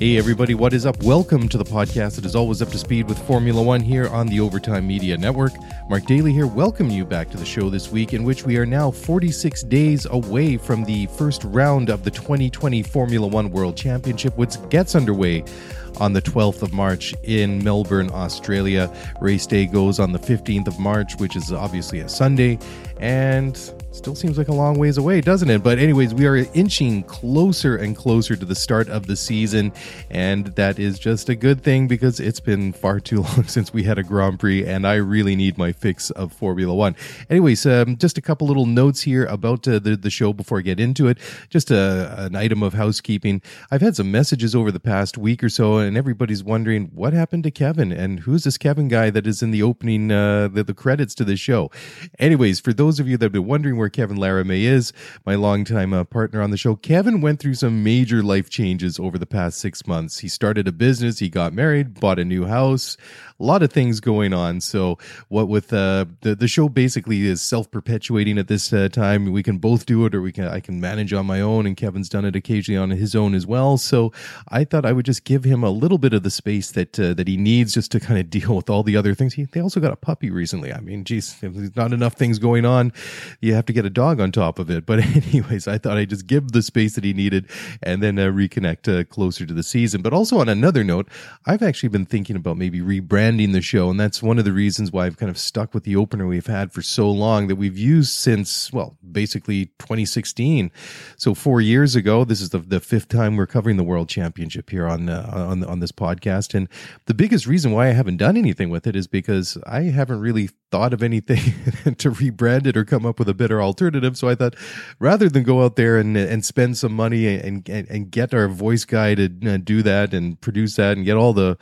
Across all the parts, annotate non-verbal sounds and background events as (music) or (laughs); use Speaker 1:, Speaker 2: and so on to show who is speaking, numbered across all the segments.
Speaker 1: Hey, everybody, what is up? Welcome to the podcast that is always up to speed with Formula One here on the Overtime Media Network. Mark Daly here, welcome you back to the show this week, in which we are now 46 days away from the first round of the 2020 Formula One World Championship, which gets underway on the 12th of March in Melbourne, Australia. Race day goes on the 15th of March, which is obviously a Sunday, and Still seems like a long ways away, doesn't it? But, anyways, we are inching closer and closer to the start of the season, and that is just a good thing because it's been far too (laughs) long since we had a Grand Prix, and I really need my fix of Formula One. Anyways, um, just a couple little notes here about uh, the, the show before I get into it. Just a, an item of housekeeping. I've had some messages over the past week or so, and everybody's wondering what happened to Kevin and who's this Kevin guy that is in the opening, uh, the, the credits to the show. Anyways, for those of you that have been wondering where Kevin Laramie is, my longtime uh, partner on the show. Kevin went through some major life changes over the past six months. He started a business, he got married, bought a new house, a lot of things going on. So, what with uh, the the show basically is self perpetuating at this uh, time. We can both do it, or we can I can manage on my own, and Kevin's done it occasionally on his own as well. So, I thought I would just give him a little bit of the space that uh, that he needs just to kind of (laughs) deal with all the other things. He, they also got a puppy recently. I mean, geez, there's not enough things going on, you have to get a dog on top of it. (laughs) But anyways, I thought I'd just give the space that he needed, and then uh, reconnect uh, closer to the season. But also on another note, I've actually been thinking about maybe rebranding branding the show. And that's one of the reasons why I've kind of stuck with the opener we've had for so long that we've used since, well, basically 2016. So four years ago, this is the, the fifth time we're covering the world championship here on, uh, on, on this podcast. And the biggest reason why I haven't done anything with it is because I haven't really thought of anything (laughs) to rebrand it or come up with a better alternative. So I thought rather than go out there and, and spend some money and, and, and get our voice guy to uh, do that and produce that and get all the,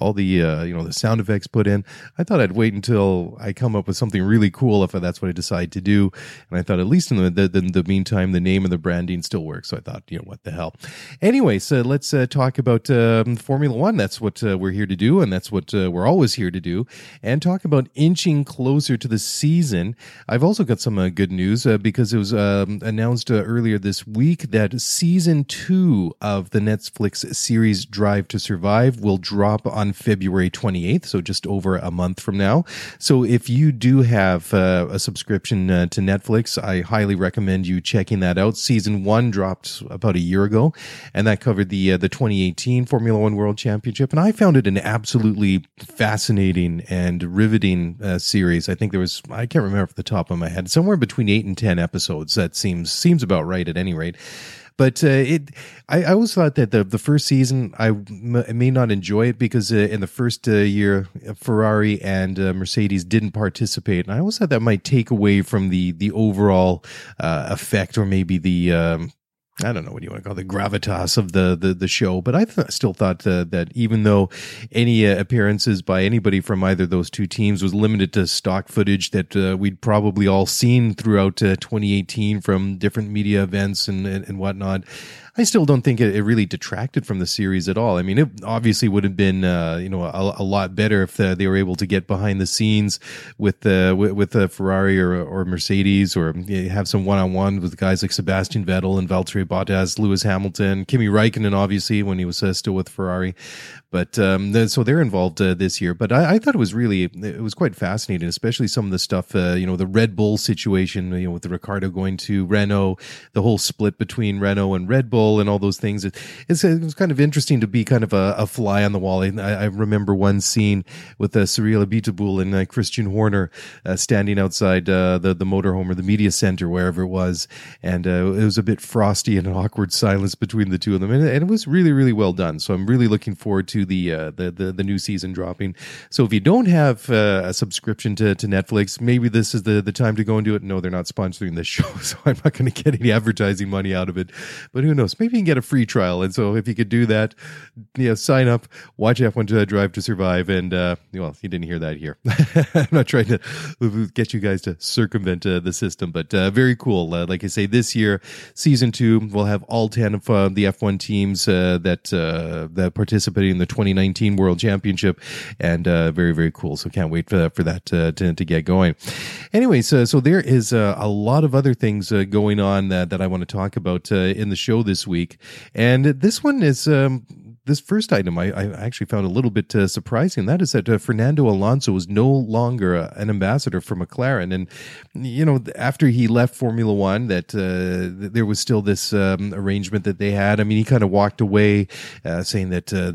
Speaker 1: all the, uh, you know, the sound effects put in, I thought I'd wait until I come up with something really cool if that's what I decide to do. And I thought at least in the, the, the, the meantime, the name and the branding still works. So I thought, you know, what the hell. Anyway, so let's uh, talk about um, Formula One. That's what uh, we're here to do. And that's what uh, we're always here to do. And talk about inching closer to the season. I've also got some uh, good news uh, because it was um, announced earlier this week that season two of the Netflix series Drive to Survive will drop on February 28th, so just over a month from now. So if you do have uh, a subscription uh, to Netflix, I highly recommend you checking that out. Season one dropped about a year ago, and that covered the uh, the 2018 Formula One World Championship, and I found it an absolutely fascinating and riveting series. I think there was I can't remember off the top of my head somewhere between eight and ten episodes. That seems seems about right at any rate. But uh, it, I, I, always thought that the the first season I may not enjoy it because uh, in the first uh, year Ferrari and uh, Mercedes didn't participate, and I always thought that might take away from the the overall uh, effect or maybe the um, I don't know what you want to call the gravitas of the the, the show, but I th- still thought uh, that even though any uh, appearances by anybody from either of those two teams was limited to stock footage that uh, we'd probably all seen throughout uh, 2018 from different media events and and, and whatnot, I still don't think it, it, really detracted from the series at all. I mean, it obviously would have been uh, you know a, a, lot better if the, they were able to get behind the scenes with with, with Ferrari or or Mercedes or have some one on one with guys like Sebastian Vettel and Valtteri Bottas, Lewis Hamilton, Kimi Raikkonen, obviously when he was uh, still with Ferrari. But um, so they're involved uh, this year. But I, I, thought it was really it was quite fascinating, especially some of the stuff uh, you know the Red Bull situation, you know with the Ricciardo going to Renault, the whole split between Renault and Red Bull and all those things. It, it's, it's kind of interesting to be kind of a, a fly on the wall. I, I remember one scene with uh, Cyril Abiteboul and uh, Christian Horner uh, standing outside uh, the the motorhome or the media center, wherever it was, and uh, it was a bit frosty and an awkward silence between the two of them, and, and it was really really well done. So I'm really looking forward to the uh, the, the, the new season dropping. So if you don't have uh, a subscription to, to Netflix, maybe this is the the time to go and do it. No, they're not sponsoring this (laughs) show, so I'm not going to get any advertising money out of it. But who knows? Maybe you can get a free trial. And so if you could do that, yeah, sign up, watch F1 to Drive to Survive, and uh, well, you didn't hear that here. (laughs) I'm not trying to get you guys to circumvent uh, the system, but uh, very cool. Uh, like I say, this year, season two, we'll have all ten of the F1 teams that that participated in the 2019 World Championship, and uh, very very cool. So can't wait for, for that uh, to, to get going. Anyway, so so there is uh, a lot of other things uh, going on that, that I want to talk about uh, in the show this week, and this one is um, this first item I, I actually found a little bit uh, surprising. That is that uh, Fernando Alonso is no longer uh, an ambassador for McLaren, and you know after he left Formula One, that uh, there was still this um, arrangement that they had. I mean, he kind of walked away, uh, saying that, uh,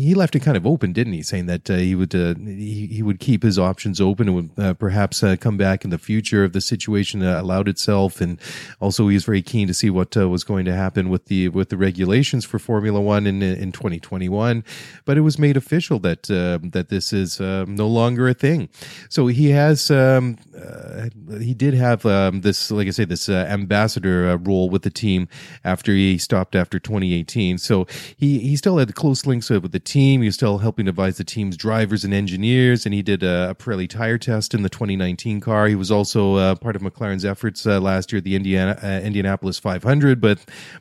Speaker 1: he left it kind of open, didn't he? Saying that he would he, he, would keep his options open and would perhaps come back in the future if the situation allowed itself, and also he was very keen to see what was going to happen with the with the regulations for Formula One in in 20 2021, but it was made official that uh, that this is uh, no longer a thing. So he has um, uh, he did have um, this, like I say, this uh, ambassador uh, role with the team after he stopped after 2018. So he he still had close links with the team. He was still helping advise the team's drivers and engineers, and he did a, a Pirelli tire test in the 2019 car. He was also uh, part of McLaren's efforts last year at the Indiana Indianapolis 500, but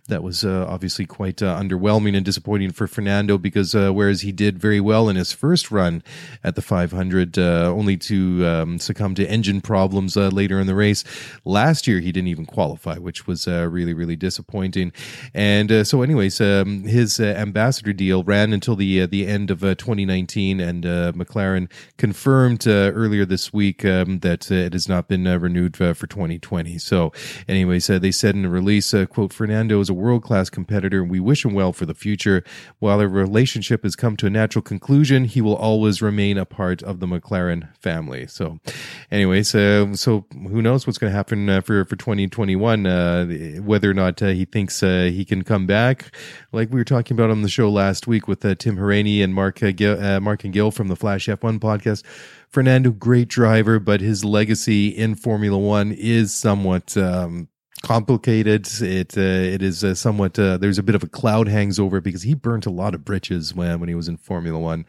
Speaker 1: that was obviously quite underwhelming and disappointing for Fernando because uh, whereas he did very well in his first run at the 500, uh, only to um, succumb to engine problems uh, later in the race. Last year, he didn't even qualify, which was uh, really, really disappointing. And uh, so, anyways, um, his ambassador deal ran until the the end of 2019, and McLaren confirmed earlier this week um, that it has not been renewed for 2020. So, anyways, they said in a release, "quote Fernando is a world class competitor, and we wish him well for the future." While their relationship has come to a natural conclusion, he will always remain a part of the McLaren family. So, anyway, uh, so who knows what's going to happen uh, for for 2021? Uh, whether or not uh, he thinks uh, he can come back, like we were talking about on the show last week with uh, Tim Hauraney and Mark Gil, Mark and Gill from the Flash F1 podcast. Fernando, great driver, but his legacy in Formula One is somewhat um, complicated. It uh, it is uh, somewhat uh, there's a bit of a cloud hangs over it because he burnt a lot of bridges when when he was in Formula One.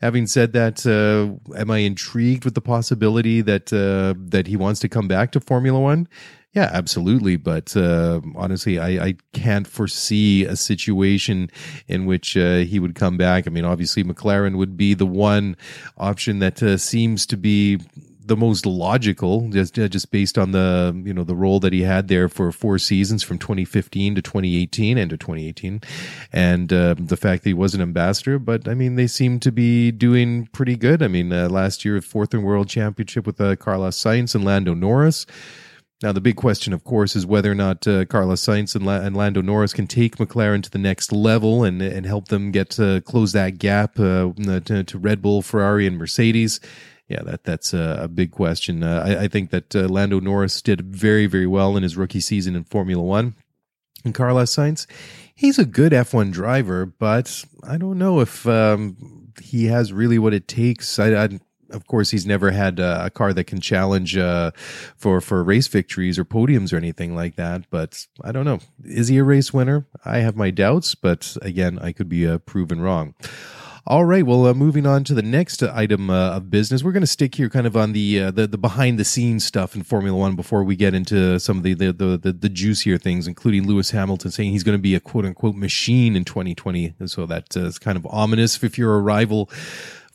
Speaker 1: Having said that, uh, am I intrigued with the possibility that uh, that he wants to come back to Formula One? Yeah, absolutely. But uh, honestly, I, I can't foresee a situation in which he would come back. I mean, obviously, McLaren would be the one option that seems to be the most logical, just just based on the you know the role that he had there for four seasons from 2015 to 2018 and to 2018, and uh, the fact that he was an ambassador. But I mean, they seem to be doing pretty good. I mean, uh, last year fourth in world championship with uh, Carlos Sainz and Lando Norris. Now, the big question, of course, is whether or not uh, Carlos Sainz and, La- and, Lando Norris can take McLaren to the next level and and help them get to close that gap uh, to, to Red Bull, Ferrari, and Mercedes yeah, that that's a, a big question. Uh, I, I, think that uh, Lando Norris did very very well in his rookie season in Formula One. And Carlos Sainz, he's a good F1 driver, but I don't know if um, he has really what it takes. I, I, of course, he's never had a, a car that can challenge uh, for for race victories or podiums or anything like that. But I don't know. Is he a race winner? I have my doubts, but again, I could be uh, proven wrong. All right. Well, uh, moving on to the next item uh, of business, we're going to stick here kind of on the, uh, the the behind the scenes stuff in Formula One before we get into some of the the, the the, the juicier things, including Lewis Hamilton saying he's going to be a quote unquote machine in 2020. And so that is uh, kind of ominous if you're a rival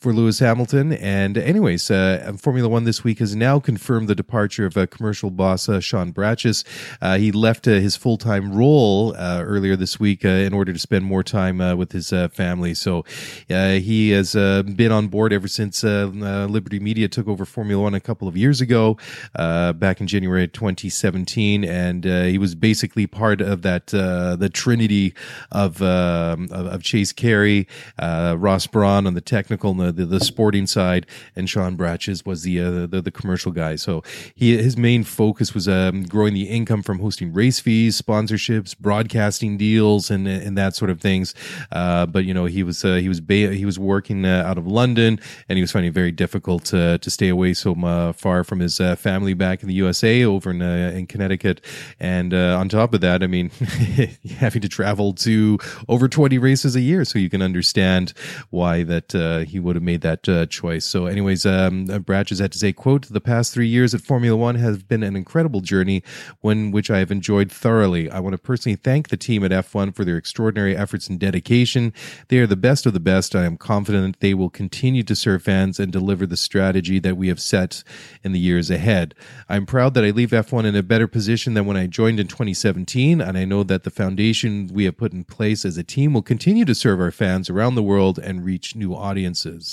Speaker 1: for Lewis Hamilton. And anyways, uh, Formula One this week has now confirmed the departure of uh, commercial boss uh, Sean Bratches. Uh, he left uh, his full time role uh, earlier this week in order to spend more time with his family. So he has been on board ever since Liberty Media took over Formula One a couple of years ago, uh, back in January 2017, and he was basically part of that uh, the trinity of um of, of Chase Carey, uh, Ross Brawn on the technical and the, the, the sporting side, and Sean Bratches was the, uh, the the commercial guy. So he his main focus was um, growing the income from hosting race fees, sponsorships, broadcasting deals, and and that sort of things. Uh, but you know he was uh, he was ba- he was working uh, out of London, and he was finding it very difficult to to stay away so uh, far from his family back in the USA over in in Connecticut. And on top of that, I mean, (laughs) having to travel to over twenty races a year, so you can understand why that he would have made that uh, choice. So, anyways, um, Bratches had to say, "quote The past three years at Formula One have been an incredible journey, one which I have enjoyed thoroughly. I want to personally thank the team at F1 for their extraordinary efforts and dedication. They are the best of the best. I am confident they will continue to serve fans and deliver the strategy that we have set in the years ahead. I'm proud that I leave F1 in a better position than when I joined in 2017, and I know that the foundation we have put in place as a team will continue to serve our fans around the world and reach new audiences.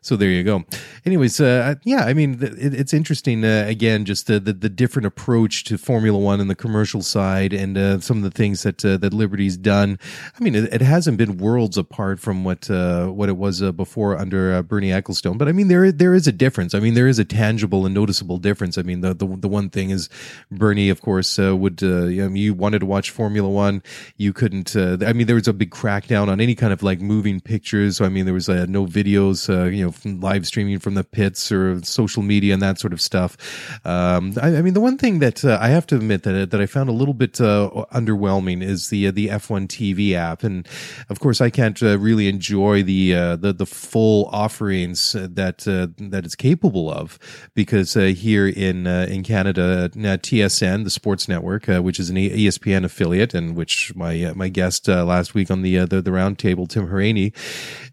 Speaker 1: So there you go. Anyways, uh, yeah, I mean, it, it's interesting. Uh, again, just the, the the different approach to Formula One and the commercial side, and uh, some of the things that uh, that Liberty's done. I mean, it, it hasn't been worlds apart from what uh, what it was uh, before under Bernie Ecclestone. But I mean, there there is a difference. I mean, there is a tangible and noticeable difference. I mean, the the, the one thing is Bernie, of course, would you, know, you wanted to watch Formula One, you couldn't. I mean, there was a big crackdown on any kind of like moving pictures. So I mean, there was no videos, you know, from live streaming from the pits or social media and that sort of stuff. Um, I, I mean, the one thing that uh, I have to admit that that I found a little bit uh, underwhelming is the uh, the F1 TV app, and of course, I can't uh, really enjoy the uh, the the full offerings that uh, that it's capable of because here in in Canada, TSN, the sports network, which is an ESPN affiliate, and which my my guest last week on the the, the roundtable, Tim Hauraney,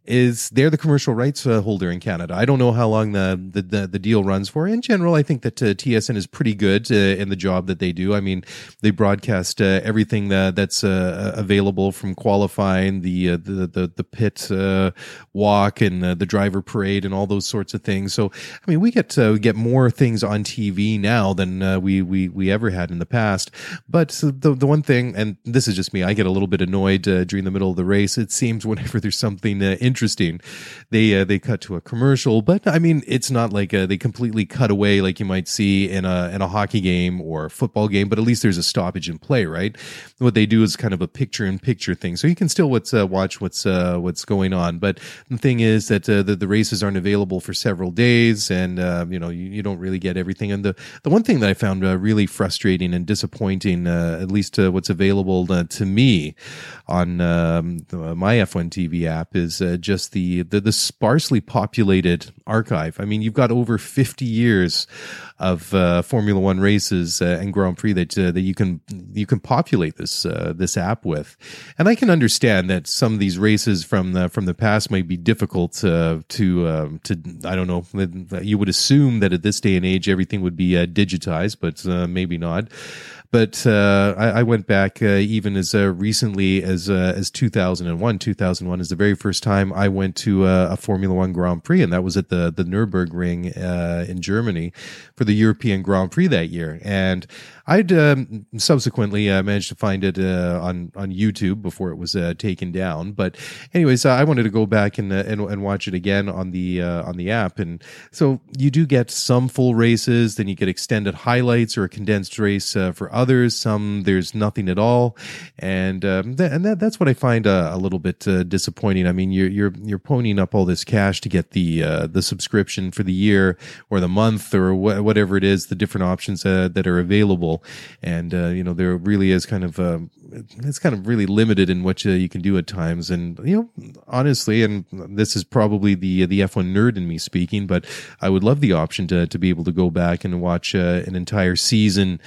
Speaker 1: is they're the commercial rights uh, holder in Canada. I don't know how long the the, the, the deal runs for. In general, I think that uh, TSN is pretty good uh, in the job that they do. I mean, they broadcast uh, everything that, that's uh, available from qualifying, the uh, the the, the pit uh, walk, and the driver parade, and all those sorts of things. So, I mean, we get get more things on TV now than we we we ever had in the past. But the the one thing, and this is just me, I get a little bit annoyed during the middle of the race. It seems whenever there's something interesting, they they cut to a commercial. But I mean, it's not like uh, they completely cut away like you might see in a in a hockey game or a football game. But at least there's a stoppage in play, right? What they do is kind of a picture in picture thing, so you can still what's uh, watch what's uh, what's going on. But the thing is that uh, the the races aren't available for several days, and uh, you know you, you don't really get everything. And the the one thing that I found uh, really frustrating and disappointing, uh, at least uh, what's available to me on um, my F1 TV app, is just the, the the sparsely archive. I mean, you've got over 50 years of uh, Formula One races uh, and Grand Prix that uh, that you can you can populate this uh, this app with, and I can understand that some of these races from the from the past might be difficult uh, to um, to I don't know you would assume that at this day and age everything would be uh, digitized, but maybe not. But uh, I, I went back uh, even as uh, recently as uh, as 2001. 2001 is the very first time I went to uh, a Formula One Grand Prix, and that was at the the Nurburgring uh, in Germany for the European Grand Prix that year. And I'd um, subsequently managed to find it on on YouTube before it was taken down. But anyways, I wanted to go back and, and and watch it again on the on the app, and so you do get some full races, then you get extended highlights or a condensed race for others. Some there's nothing at all, and um, th- and that, that's what I find uh, a little bit uh, disappointing. I mean, you're you're you're ponying up all this cash to get the uh, the subscription for the year or the month or wh- whatever it is, the different options uh, that are available, and uh, you know there really is kind of um, it's kind of really limited in what you, you can do at times. And you know, honestly, and this is probably the the F1 nerd in me speaking, but I would love the option to to be able to go back and watch uh, an entire season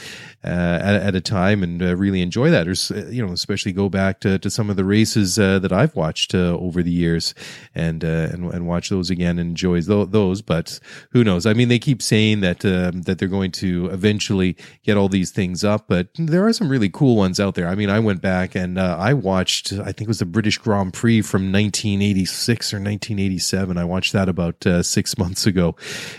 Speaker 1: uh, at, at, a time and uh, really enjoy that. Or you know, especially go back to, to some of the races uh, that I've watched uh, over the years and, uh, and and watch those again and enjoy those. But who knows? I mean, they keep saying that um, that they're going to eventually get all these things up, but there are some really cool ones out there. I mean, I went back and I watched. I think it was the British Grand Prix from 1986 or 1987. I watched that about six months ago,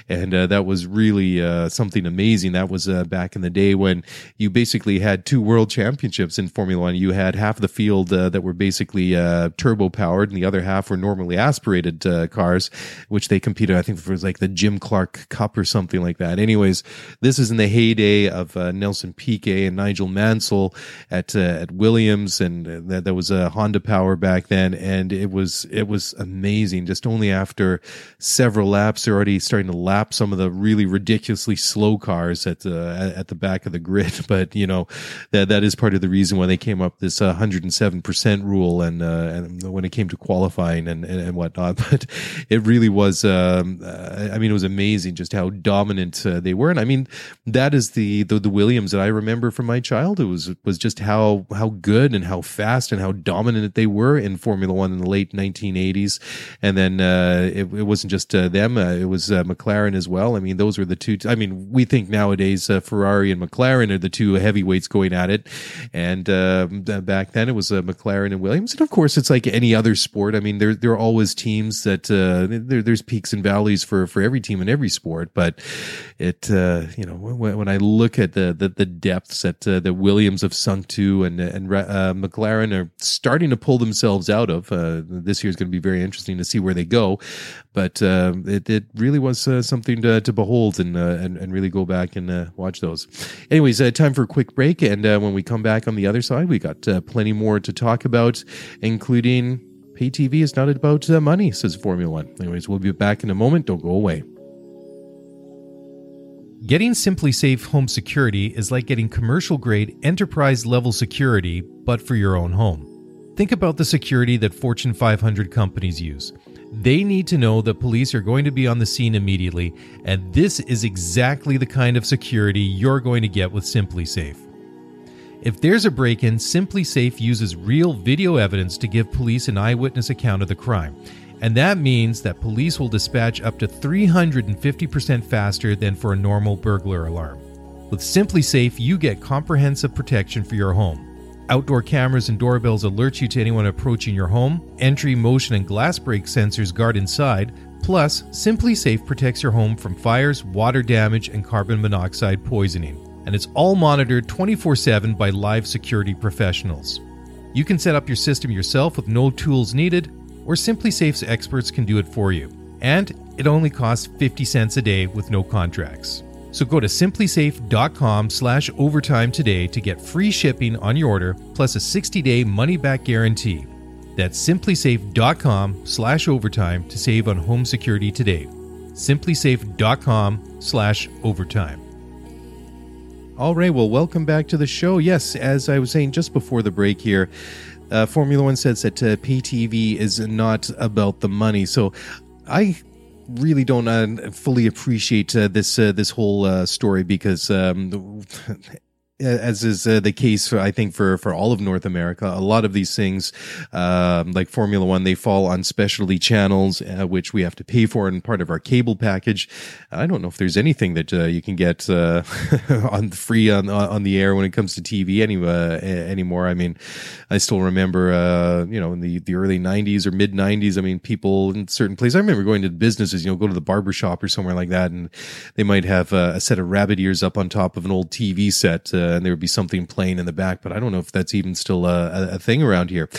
Speaker 1: and that was really something amazing. That was back in the day when you basically had two world championships in Formula One. You had half of the field uh, that were basically uh, turbo powered, and the other half were normally aspirated uh, cars, which they competed. I think it was like the Jim Clark Cup or something like that. Anyways, this is in the heyday of uh, Nelson Piquet and Nigel Mansell at uh, at Williams, and that, that was a Honda Power back then, and it was it was amazing. Just only after several laps, they're already starting to lap some of the really ridiculously slow cars at uh, at the back of the grid. (laughs) But you know that that is part of the reason why they came up this 107 uh, percent rule, and uh, and when it came to qualifying and and, and whatnot. (laughs) But it really was. Um, uh, I mean, it was amazing just how dominant uh, they were, and I mean that is the, the the Williams that I remember from my childhood was was just how how good and how fast and how dominant they were in Formula One in the late 1980s, and then uh, it, it wasn't just them; it was McLaren as well. I mean, those were the two. T- I mean, we think nowadays Ferrari and McLaren are the two heavyweights going at it. And uh, back then it was uh, McLaren and Williams. And of course, it's like any other sport. I mean, there, there are always teams that uh, there, there's peaks and valleys for, for every team in every sport. But it, uh, you know, when, when, I look at the, the, the depths that, uh, that Williams have sunk to and, and uh, McLaren are starting to pull themselves out of, this year is going to be very interesting to see where they go. But it, it really was something to, to behold and, and, and really go back and watch those. Anyways, uh, time for a quick break. And uh, when we come back on the other side, we got uh, plenty more to talk about, including pay TV is not about uh, money, says Formula One. Anyways, we'll be back in a moment. Don't go away. Getting SimpliSafe home security is like getting commercial grade enterprise level security, but for your own home. Think about the security that Fortune 500 companies use. They need to know that police are going to be on the scene immediately, and this is exactly the kind of security you're going to get with SimpliSafe. If there's a break in, SimpliSafe uses real video evidence to give police an eyewitness account of the crime. And that means that police will dispatch up to 350% faster than for a normal burglar alarm. With SimpliSafe, you get comprehensive protection for your home. Outdoor cameras and doorbells alert you to anyone approaching your home. Entry, motion, and glass break sensors guard inside. Plus, SimpliSafe protects your home from fires, water damage, and carbon monoxide poisoning. And it's all monitored 24 7 by live security professionals. You can set up your system yourself with no tools needed, or SimpliSafe's experts can do it for you. And it only costs 50 cents a day with no contracts. So go to simplisafe.com slash overtime today to get free shipping on your order plus a 60-day money-back guarantee. That's simplisafe.com slash overtime to save on home security today. simplisafe.com slash overtime. All right, well, welcome back to the show. Yes, as I was saying just before the break here, uh, Formula One says that uh, pay TV is not about the money. So I really don't uh, fully appreciate uh, this uh, this whole uh, story because um, as is uh, the case, I think for for all of North America, a lot of these things, um, like Formula One, they fall on specialty channels, uh, which we have to pay for and part of our cable package. I don't know if there's anything that uh, you can get uh, (laughs) on free on on the air when it comes to TV any uh, anymore. I mean, I still remember, uh, you know, in the the early '90s or mid '90s. I mean, people in certain places. I remember going to businesses, you know, go to the barber shop or somewhere like that, and they might have a set of rabbit ears up on top of an old TV set uh, and there would be something playing in the back, but I don't know if that's even still a, a thing around here.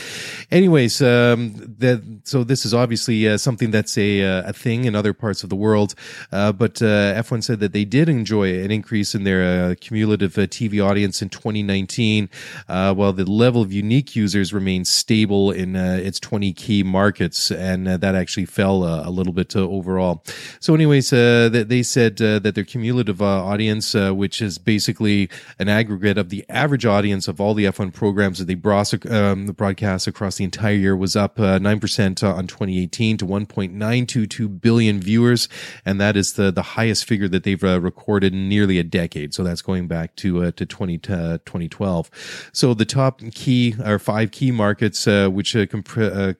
Speaker 1: Anyways, um, that, so this is obviously uh, something that's a, uh, a thing in other parts of the world. Uh, but uh, F1 said that they did enjoy an increase in their uh, cumulative TV audience in 2019, while the level of unique users remains stable in its 20 key markets. And that actually fell a little bit overall. So anyways, they said that their cumulative audience, which is basically an aggregate of the average audience of all the F1 programs that they um, the broadcast across the entire year was up uh, 9% on 2018 to 1.922 billion viewers. And that is the, the highest figure that they've uh, recorded in nearly a decade. So that's going back to, uh, to 20, 2012. So the top key or five key markets, uh, which uh, compre-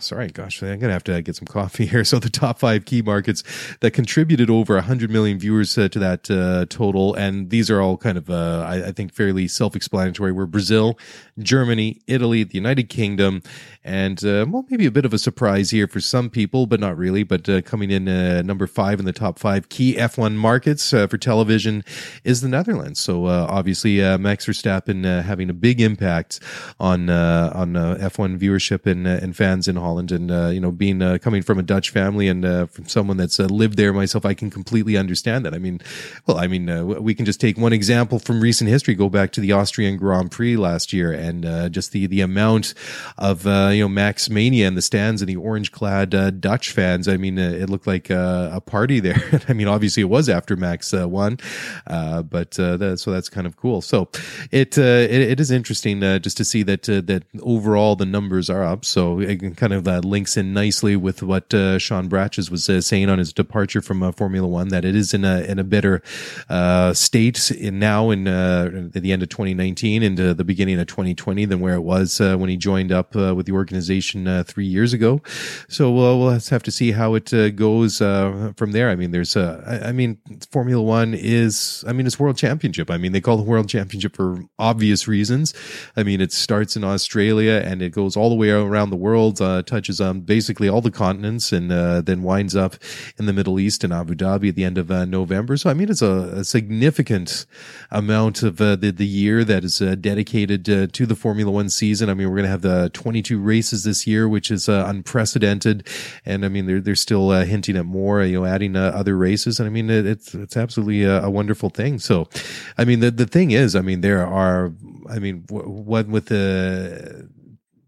Speaker 1: sorry, gosh, I'm going to have to get some coffee here. (laughs) So the top five key markets that contributed over 100 million viewers uh, to that uh, total. And these are all kind of, uh, I, I, think, fairly self explanatory. Were Brazil, Germany, Italy, the United Kingdom, and, uh, well, maybe a bit of a surprise here for some people, but not really. But uh, coming in uh, number five in the top five key F1 markets for television is the Netherlands. So obviously, Max Verstappen having a big impact on on F1 viewership and, and fans in Holland. And, you know, being coming from a Dutch family and from someone that's lived there myself, I can completely understand that. I mean, well, I mean, uh, we can just take one example from recent history. Go back to the Austrian Grand Prix last year, and uh, just the the amount of uh, you know Max mania in the stands and the orange clad uh, Dutch fans. I mean, uh, it looked like uh, a party there. (laughs) I mean, obviously it was after Max won, but that, so that's kind of cool. So it it, it is interesting just to see that that overall the numbers are up. So it kind of links in nicely with what Sean Bratches was saying on his departure from Formula One that it is in a in a better uh, state in now in uh, at the end of 2019 into the beginning of 2020 than where it was uh, when he joined up uh, with the organization uh, three years ago. So we'll have to see how it uh, goes from there. I mean, there's I, I mean, Formula One is I mean it's World Championship. I mean they call it World Championship for obvious reasons. I mean it starts in Australia and it goes all the way around the world, touches on basically all the continents, and then winds up in the Middle East in Abu Dhabi at the end of November. So I mean it's a a significant amount of uh, the, the year that is uh, dedicated uh, to the Formula One season. I mean, we're going to have the 22 races this year, which is uh, unprecedented. And I mean, they're, they're still uh, hinting at more, you know, adding uh, other races. And I mean, it, it's, it's absolutely a, a, wonderful thing. So, I mean, the, the thing is, I mean, there are, I mean, what with the,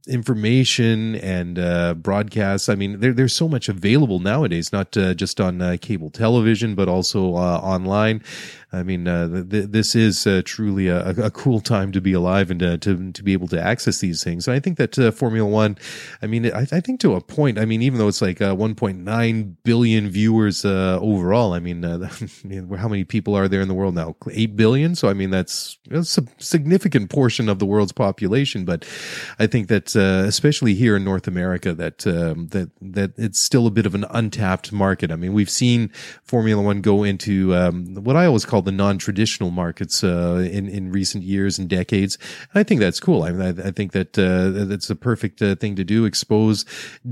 Speaker 1: information and uh, broadcasts. I mean, there, there's so much available nowadays, not uh, just on uh, cable television, but also uh, online. I mean, uh, th- this is uh, truly a, a, cool time to be alive and to, to, to be able to access these things. And I think that uh, Formula One, I mean, I, I, think to a point, I mean, even though it's like uh, 1.9 billion viewers uh, overall, I mean, uh, (laughs) how many people are there in the world now? 8 billion. So, I mean, that's, that's a significant portion of the world's population. But I think that, especially here in North America, that, um, that, that it's still a bit of an untapped market. I mean, we've seen Formula One go into um, what I always call called the non-traditional markets uh, in in recent years and decades. And I think that's cool. I, mean, I, I think that uh, that's a perfect uh, thing to do. Expose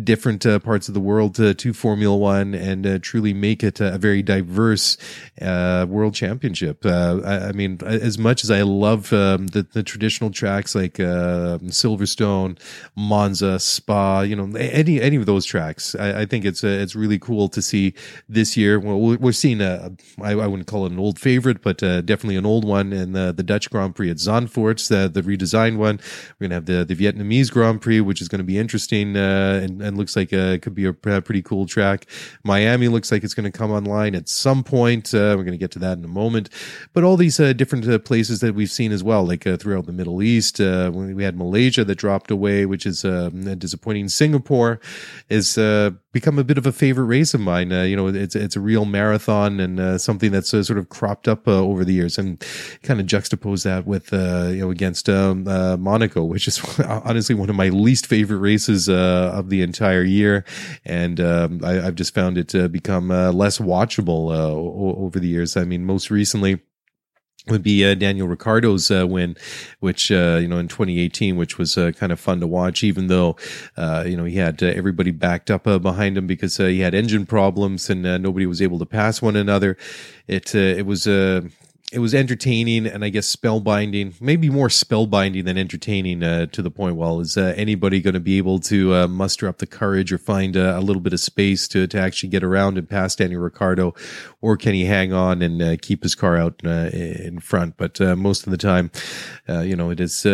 Speaker 1: different uh, parts of the world to, Formula One and uh, truly make it a very diverse uh, world championship. I, I, mean, as much as I love um, the, the traditional tracks like Silverstone, Monza, Spa, you know, any any of those tracks, I, I think it's it's really cool to see this year. Well, we're seeing a I, I wouldn't call it an old favorite favorite, but uh, definitely an old one. And the, the Dutch Grand Prix at Zandvoort, the, the redesigned one. We're going to have the, the Vietnamese Grand Prix, which is going to be interesting uh, and, and looks like uh, it could be a pretty cool track. Miami looks like it's going to come online at some point. Uh, we're going to get to that in a moment. But all these uh, different places that we've seen as well, like throughout the Middle East. we had Malaysia that dropped away, which is a disappointing. Singapore is become a bit of a favorite race of mine. You know, it's it's a real marathon and something that's sort of cropped up uh, over the years, and kind of juxtapose that with uh, you know against um, uh, Monaco, which is (laughs) honestly one of my least favorite races of the entire year, and um, I, have just found it to become less watchable over the years. I mean, most recently would be uh, Daniel Ricciardo's uh, win, which uh, you know in 2018, which was uh, kind of fun to watch, even though uh, you know he had uh, everybody backed up behind him because he had engine problems and nobody was able to pass one another. It it was it was entertaining and I guess spellbinding, maybe more spellbinding than entertaining uh, to the point. Well, is uh, anybody going to be able to uh, muster up the courage or find a, little bit of space to, to actually get around and pass Daniel Ricciardo, or can he hang on and keep his car out in front? But most of the time, you know, it is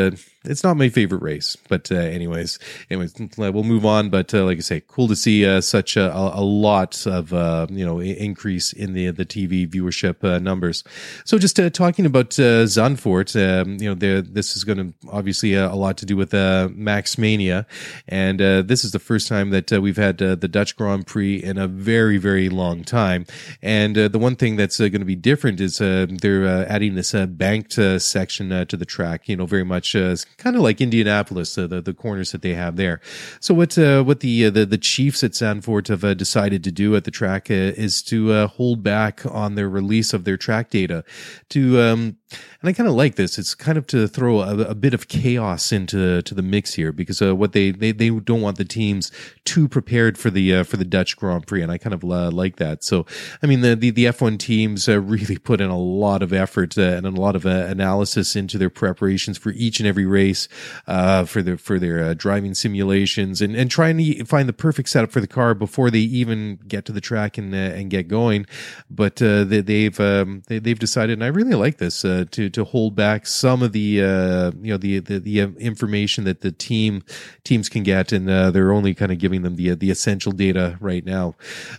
Speaker 1: it's not my favorite race. But uh, anyways, anyways, we'll move on. But uh, like I say, cool to see uh, such a, a lot of uh, you know increase in the the TV viewership uh, numbers. So just uh, talking about uh, Zandvoort, um, you know, this is going to obviously a lot to do with Max Mania, and this is the first time that we've had the Dutch Grand Prix in a very very long time. And the one thing that's going to be different is they're adding this banked section to the track. You know, very much kind of like Indianapolis, uh, the the corners that they have there. So what uh, what the uh, the the Chiefs at Zandvoort have decided to do at the track is to hold back on their release of their track data to um, and I kind of like this. It's kind of to throw a, a, bit of chaos into to the mix here because uh, what they, they they don't want the teams too prepared for the uh, for the Dutch Grand Prix, and I kind of uh, like that. So I mean the the, the F1 teams uh, (laughs) really put in a lot of effort uh, and a lot of uh, analysis into their preparations for each and every race, for their for their driving simulations and and trying to find the perfect setup for the car before they even get to the track and and get going. But they, have um, they, have decided, and I really like this to to hold back some of the uh, you know the, the, the information that the team teams can get, and uh, they're only kind of giving them the the essential data right now.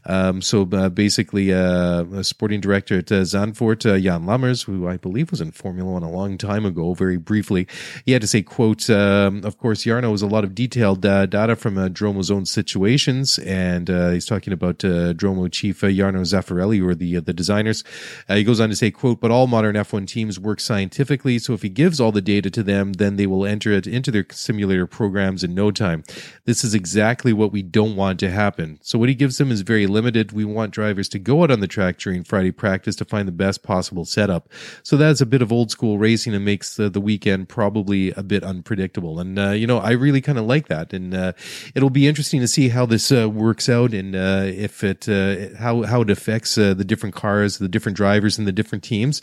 Speaker 1: Um, so uh, basically, uh, a sporting director at uh, Zandvoort, uh, Jan Lammers, who I believe was in Formula One a long time ago, very briefly, he had to say, "quote um, Of course, Jarno has a lot of detailed data from Dromo's own situations, and he's talking about Dromo chief Jarno Zaffarelli, who are the the designers. he goes on to say, "quote But all modern F1 teams work scientifically. So if he gives all the data to them, then they will enter it into their simulator programs in no time. This is exactly what we don't want to happen. So what he gives them is very limited. We want drivers to go out on the track during Friday practice to find the best possible setup. So that's a bit of old school racing and makes the, the weekend probably a bit unpredictable. And, uh, you know, I really kind of like that. And, uh, it'll be interesting to see how this, uh, works out and, uh, if it, uh, how, how it affects, uh, the different cars, the different drivers and the different teams.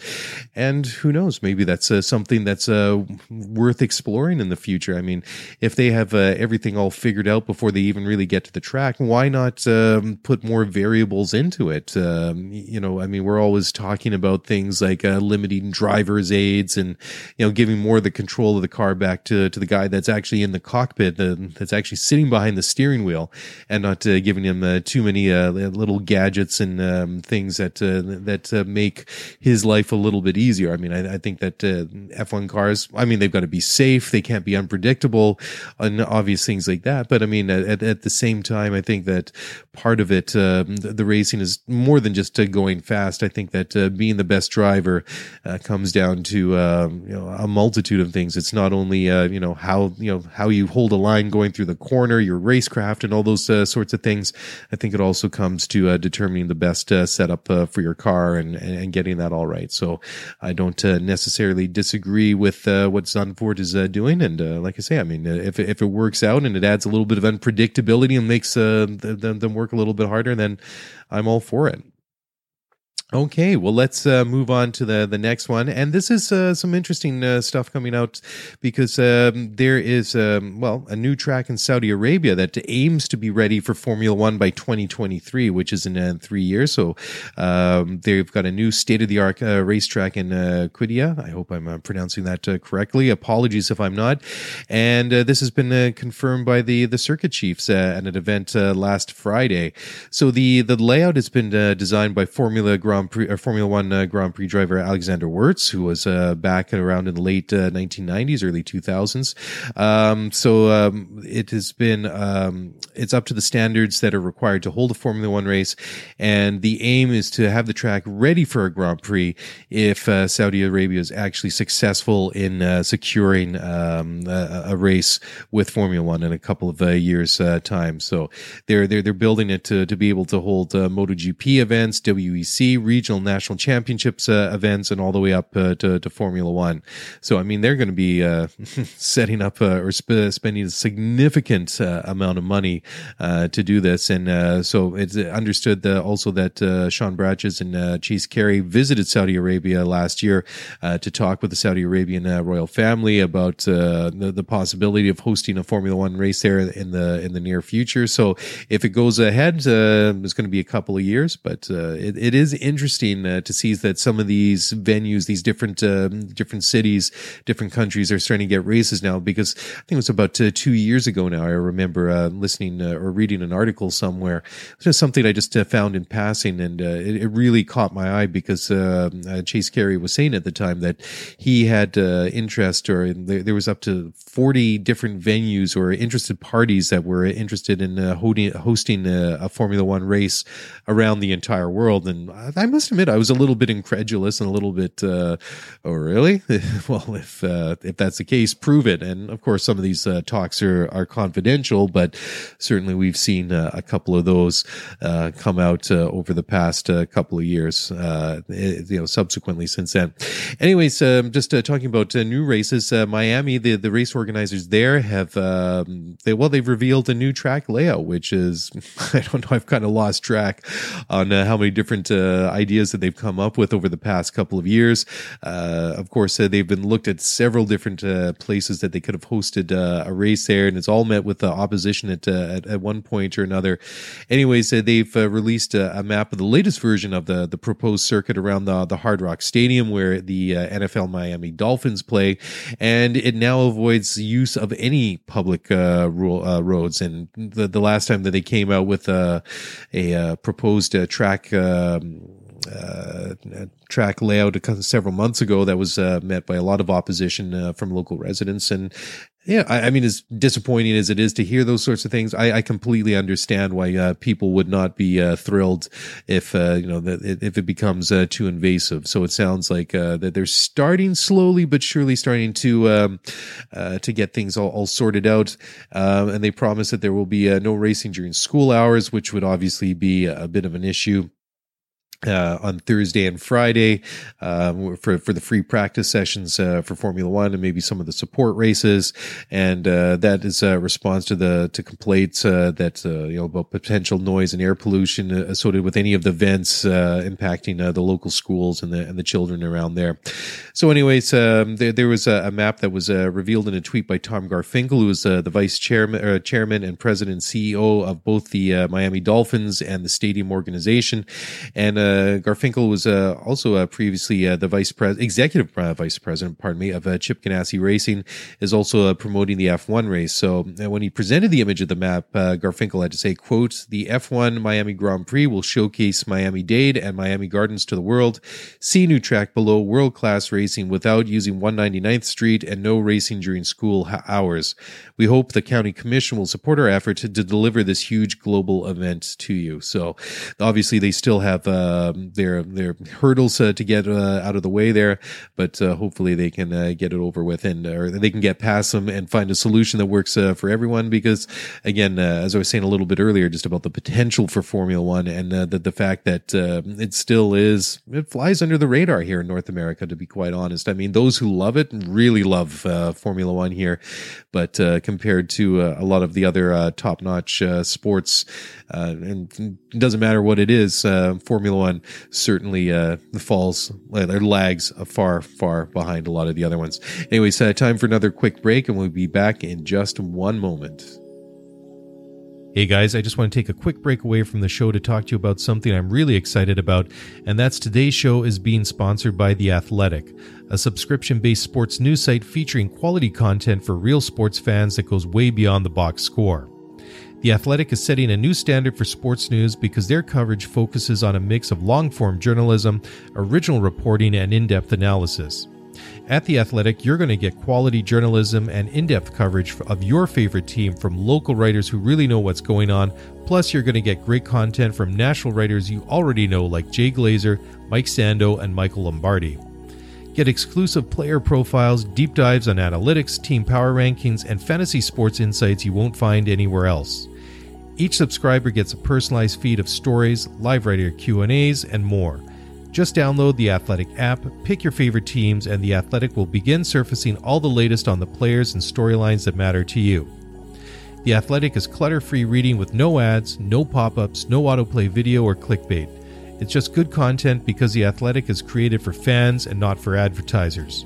Speaker 1: And who knows? Maybe that's uh, something that's uh, worth exploring in the future. I mean, if they have uh, everything all figured out before they even really get to the track, why not um, put more variables into it? Um, you know, I mean, we're always talking about things like uh, limiting driver's aids and you know giving more of the control of the car back to to the guy that's actually in the cockpit, that's actually sitting behind the steering wheel, and not uh, giving him uh, too many little gadgets and um, things that that make his life a little bit easier. I mean, I, I think that uh, F1 cars, I mean, they've got to be safe. They can't be unpredictable and obvious things like that. But I mean, at, at the same time, I think that part of it, uh, the, the, racing is more than just uh, going fast. I think that uh, being the best driver uh, comes down to, um, you know, a multitude of things. It's not only, uh, you know, how, you know, how you hold a line going through the corner, your racecraft and all those sorts of things. I think it also comes to determining the best setup for your car and, and getting that all right. So I don't necessarily disagree with uh, what Zandvoort is uh, doing. And uh, like I say, I mean, uh, if if it works out and it adds a little bit of unpredictability and makes uh, them, them work a little bit harder, then I'm all for it. Okay, well, let's uh, move on to the, the next one. And this is uh, some interesting uh, stuff coming out because um, there is, um, well, a new track in Saudi Arabia that aims to be ready for Formula One by 2023, which is in uh, three years. So um, they've got a new state of the art uh, racetrack in uh, Qiddiya. I hope I'm pronouncing that correctly. Apologies if I'm not. And this has been confirmed by the, the circuit chiefs at an event last Friday. So the, the layout has been designed by Formula Grand Grand Prix, or Formula One uh, Grand Prix driver Alexander Wurz, who was uh, back around in the late 1990s, uh, early 2000s. Um, so um, it has been um, it's up to the standards that are required to hold a Formula One race, and the aim is to have the track ready for a Grand Prix if uh, Saudi Arabia is actually successful in uh, securing um, a, a, race with Formula One in a couple of years' time. So they're they're they're building it to to be able to hold MotoGP events, WEC regional national championships uh, events and all the way up uh, to, to Formula One. So, I mean, they're going to be uh, (laughs) setting up uh, or sp- spending a significant uh, amount of money uh, to do this. And so it's understood that also that Sean Bratches and Chase Carey visited Saudi Arabia last year to talk with the Saudi Arabian royal family about the, the possibility of hosting a Formula One race there in the in the near future. So if it goes ahead, it's going to be a couple of years, but it, it is interesting interesting uh, to see that some of these venues, these different um, different cities, different countries are starting to get races now. Because I think it was about uh, two years ago now. I remember uh, listening uh, or reading an article somewhere. It was something I just uh, found in passing, and it, it, really caught my eye because Chase Carey was saying at the time that he had interest, or there, there, was up to forty different venues or interested parties that were interested in hosting, hosting a, a Formula One race around the entire world. And I must admit, I was a little bit incredulous and a little bit, uh, oh, really? (laughs) well, if, uh, if that's the case, prove it. And of course, some of these uh, talks are, are confidential, but certainly we've seen uh, a couple of those uh, come out uh, over the past couple of years, you know, subsequently since then. Anyways, um, just talking about new races, Miami, the, the race organizers there have, um, they, well, they've revealed a new track layout, which is, (laughs) I don't know, I've kind of lost track on how many different uh, ideas that they've come up with over the past couple of years. Uh, of course, uh, they've been looked at several different uh, places that they could have hosted uh, a race there, and it's all met with opposition at, at, at one point or another. Anyways, they've released a, a, map of the latest version of the the proposed circuit around the the Hard Rock Stadium where the NFL Miami Dolphins play, and it now avoids use of any public roads. And the the last time that they came out with a a proposed uh, track um, uh, track layout several months ago that was uh, met by a lot of opposition uh, from local residents. And yeah, I, I, mean, as disappointing as it is to hear those sorts of things, I, I completely understand why uh, people would not be uh, thrilled if uh, you know that if it becomes too invasive. So it sounds like that they're starting slowly but surely starting to um, to get things all, all sorted out, um, and they promise that there will be no racing during school hours, which would obviously be a bit of an issue uh, on Thursday and Friday um, for for the free practice sessions uh, for Formula One and maybe some of the support races, and uh, that is a response to the to complaints uh, that uh, you know about potential noise and air pollution associated with any of the events uh, impacting the local schools and the and the children around there. So, anyways, um, there, there was a, a, map that was revealed in a tweet by Tom Garfinkel, who is the vice chairman chairman and president and CEO of both the Miami Dolphins and the stadium organization, and uh, Uh, Garfinkel was uh, also uh, previously uh, the vice president, executive uh, vice president, pardon me, of Chip Ganassi Racing, is also promoting the F1 race. So when he presented the image of the map, Garfinkel had to say, "quote The F1 Miami Grand Prix will showcase Miami Dade and Miami Gardens to the world. See new track below world class racing without using 199th Street and no racing during school hours. We hope the county commission will support our effort to, to deliver this huge global event to you." So obviously they still have. Uh, um, their their hurdles uh, to get uh, out of the way there, but uh, hopefully they can uh, get it over with and or they can get past them and find a solution that works uh, for everyone. Because again, as I was saying a little bit earlier, just about the potential for Formula One and the the fact that it still is it flies under the radar here in North America. To be quite honest, I mean those who love it really love Formula One here, but compared to a lot of the other top notch sports, and it doesn't matter what it is, Formula One certainly uh, falls or lags far, far behind a lot of the other ones. Anyways, uh, time for another quick break, and we'll be back in just one moment. Hey guys, I just want to take a quick break away from the show to talk to you about something I'm really excited about, and that's today's show is being sponsored by The Athletic, a subscription based sports news site featuring quality content for real sports fans that goes way beyond the box score. The Athletic is setting a new standard for sports news because their coverage focuses on a mix of long form journalism, original reporting, and in depth analysis. At The Athletic, you're going to get quality journalism and in depth coverage of your favorite team from local writers who really know what's going on. Plus, you're going to get great content from national writers you already know, like Jay Glazer, Mike Sando, and Michael Lombardi. Get exclusive player profiles, deep dives on analytics, team power rankings, and fantasy sports insights you won't find anywhere else. Each subscriber gets a personalized feed of stories, live writer Q&As, and more. Just download the Athletic app, pick your favorite teams, and the Athletic will begin surfacing all the latest on the players and storylines that matter to you. The Athletic is clutter-free reading with no ads, no pop-ups, no autoplay video or clickbait. It's just good content because The Athletic is created for fans and not for advertisers.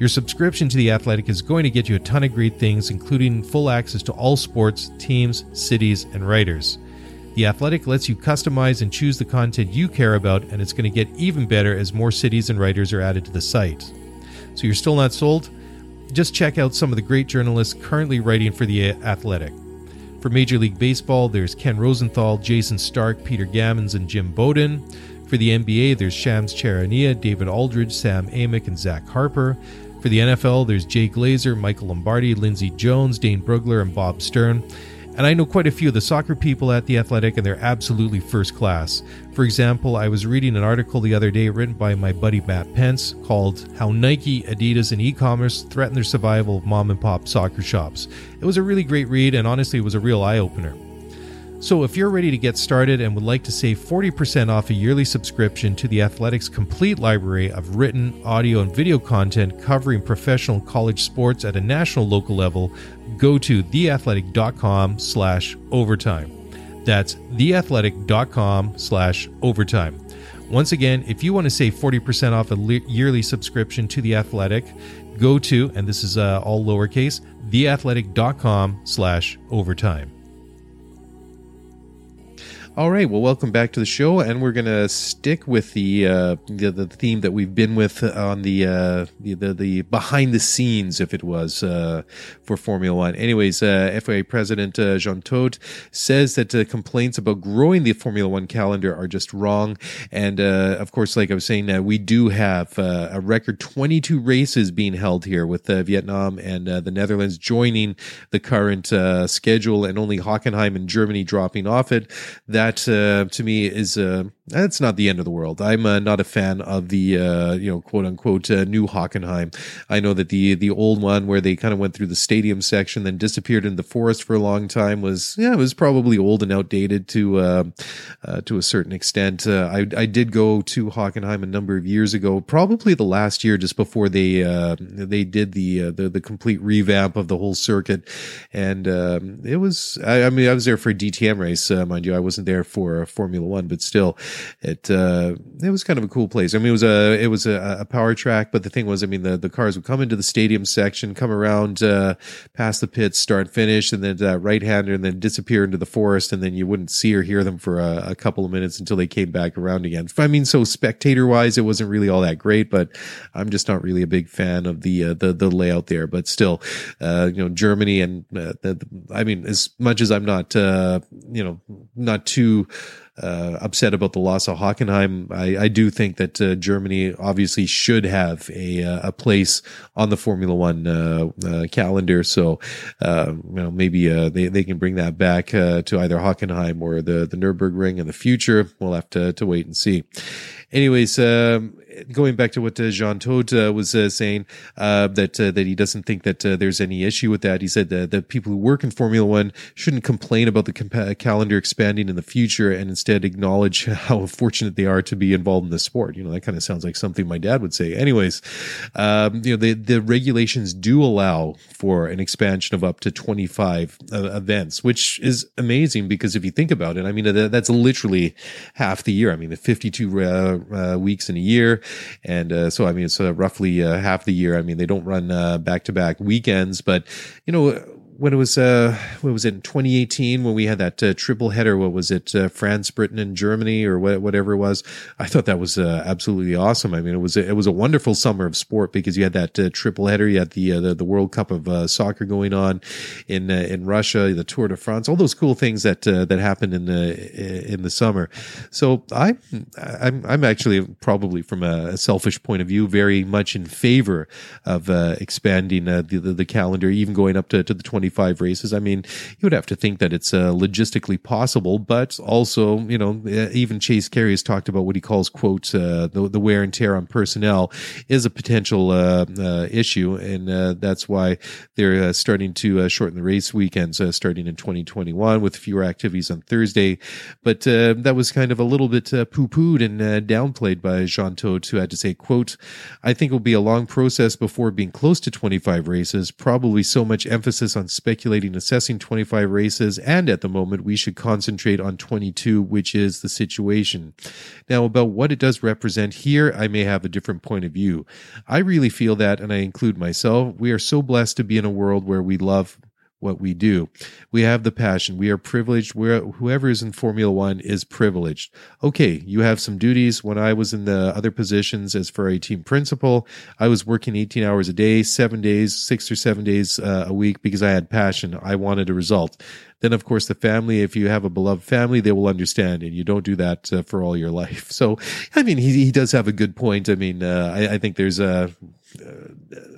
Speaker 1: Your subscription to The Athletic is going to get you a ton of great things, including full access to all sports, teams, cities, and writers. The Athletic lets you customize and choose the content you care about, and it's going to get even better as more cities and writers are added to the site. So you're still not sold? Just check out some of the great journalists currently writing for The Athletic. For Major League Baseball, there's Ken Rosenthal, Jayson Stark, Peter Gammons, and Jim Bowden. For the NBA, there's Shams Charania, David Aldridge, Sam Amick, and Zach Harper. For the NFL, there's Jay Glazer, Michael Lombardi, Lindsey Jones, Dane Brugler, and Bob Sturm. And I know quite a few of the soccer people at The Athletic, and they're absolutely first class. For example, I was reading an article the other day written by my buddy Matt Pentz called How Nike, Adidas, and E commerce Threaten Their Survival of Mom and Pop Soccer Shops. It was a really great read, and honestly, it was a real eye opener. So, if you're ready to get started and would like to save 40% off a yearly subscription to the Athletics complete library of written, audio, and video content covering professional college sports at a national local level, go to theathletic.com slash overtime. That's theathletic.com slash overtime. Once again, if you want to save 40% off a yearly subscription to The Athletic, go to, and this is uh, all lowercase, theathletic.com slash overtime. All right. Well, welcome back to the show, and we're gonna stick with the uh, the, the, theme that we've been with on the uh, the, the, the behind the scenes, if it was uh, for Formula One. Anyways, uh, FIA President uh, Jean Todt says that uh, complaints about growing the Formula One calendar are just wrong, and of course, like I was saying, we do have a record 22 races being held here with Vietnam and the Netherlands joining the current schedule, and only Hockenheim and Germany dropping off it. That that uh, to me is uh, that's not the end of the world. I'm uh, not a fan of the uh, you know quote unquote uh, new Hockenheim. I know that the the old one where they kind of went through the stadium section then disappeared in the forest for a long time was yeah it was probably old and outdated to uh, uh, to a certain extent. Uh, I I did go to Hockenheim a number of years ago, probably the last year just before they they did the, the the complete revamp of the whole circuit, and um, it was I, I, mean I was there for a DTM race, mind you. I wasn't there for Formula One, but still it uh, it was kind of a cool place. I mean, it was a it was a, a, power track, but the thing was, I mean, the, the cars would come into the stadium section, come around uh, past the pits, start finish, and then uh, right hander, and then disappear into the forest, and then you wouldn't see or hear them for a, a couple of minutes until they came back around again. I mean, so spectator wise, it wasn't really all that great, but I'm just not really a big fan of the uh, the the layout there. But still, uh, you know, Germany and uh, the, I mean, as much as I'm not you know not too uh, upset about the loss of Hockenheim. I, I do think that uh, Germany obviously should have a uh, a place on the Formula One uh, uh, calendar. So you know maybe they they can bring that back to either Hockenheim or the the Nurburgring in the future. We'll have to to wait and see. Anyways, um, going back to what uh, Jean Todt uh, was uh, saying, uh, that uh, that he doesn't think that uh, there's any issue with that. He said that, that people who work in Formula One shouldn't complain about the comp- calendar expanding in the future, and instead acknowledge (laughs) how fortunate they are to be involved in the sport. You know, that kind of sounds like something my dad would say. Anyways, um, you know, the the regulations do allow for an expansion of up to 25 events, which is amazing because if you think about it, I mean, that's literally half the year. I mean, the 52 weeks in a year and uh, so I mean it's uh, roughly half the year. I mean they don't run back to back weekends, but you know when it was uh what was it in 2018 when we had that uh, triple header what was it uh, France Britain and Germany or wh- whatever it was? I thought that was uh, absolutely awesome. I mean it was a, it was a wonderful summer of sport because you had that uh, triple header you had the, uh, the, the World Cup of uh, soccer going on in in Russia the Tour de France all those cool things that that happened in the in the summer. So I I'm I'm actually probably from a selfish point of view very much in favor of expanding the, the, the calendar even going up to to the 20 25 races. I mean, you would have to think that it's uh, logistically possible, but also, you know, uh, even Chase Carey has talked about what he calls, quote, uh, the, the, wear and tear on personnel is a potential uh, uh issue. And that's why they're starting to shorten the race weekends starting in 2021 with fewer activities on Thursday. But that was kind of a little bit poo pooed and downplayed by Jean Todt, who had to say, quote, I think it will be a long process before being close to 25 races, probably so much emphasis on speculating assessing 25 races, and at the moment we should concentrate on 22, which is the situation. Now, about what it does represent here, I may have a different point of view. I really feel that, and I include myself, we are so blessed to be in a world where we love what we do. We have the passion. We are privileged. We're, whoever is in Formula One is privileged. Okay, you have some duties. When I was in the other positions as Ferrari team principal, I was working 18 hours a day, seven days, six or seven days uh, a week because I had passion. I wanted a result. Then, of course, the family, if you have a beloved family, they will understand, and you don't do that uh, for all your (laughs) life. So, I mean, he, he does have a good point. I mean, uh, I, I, think there's a,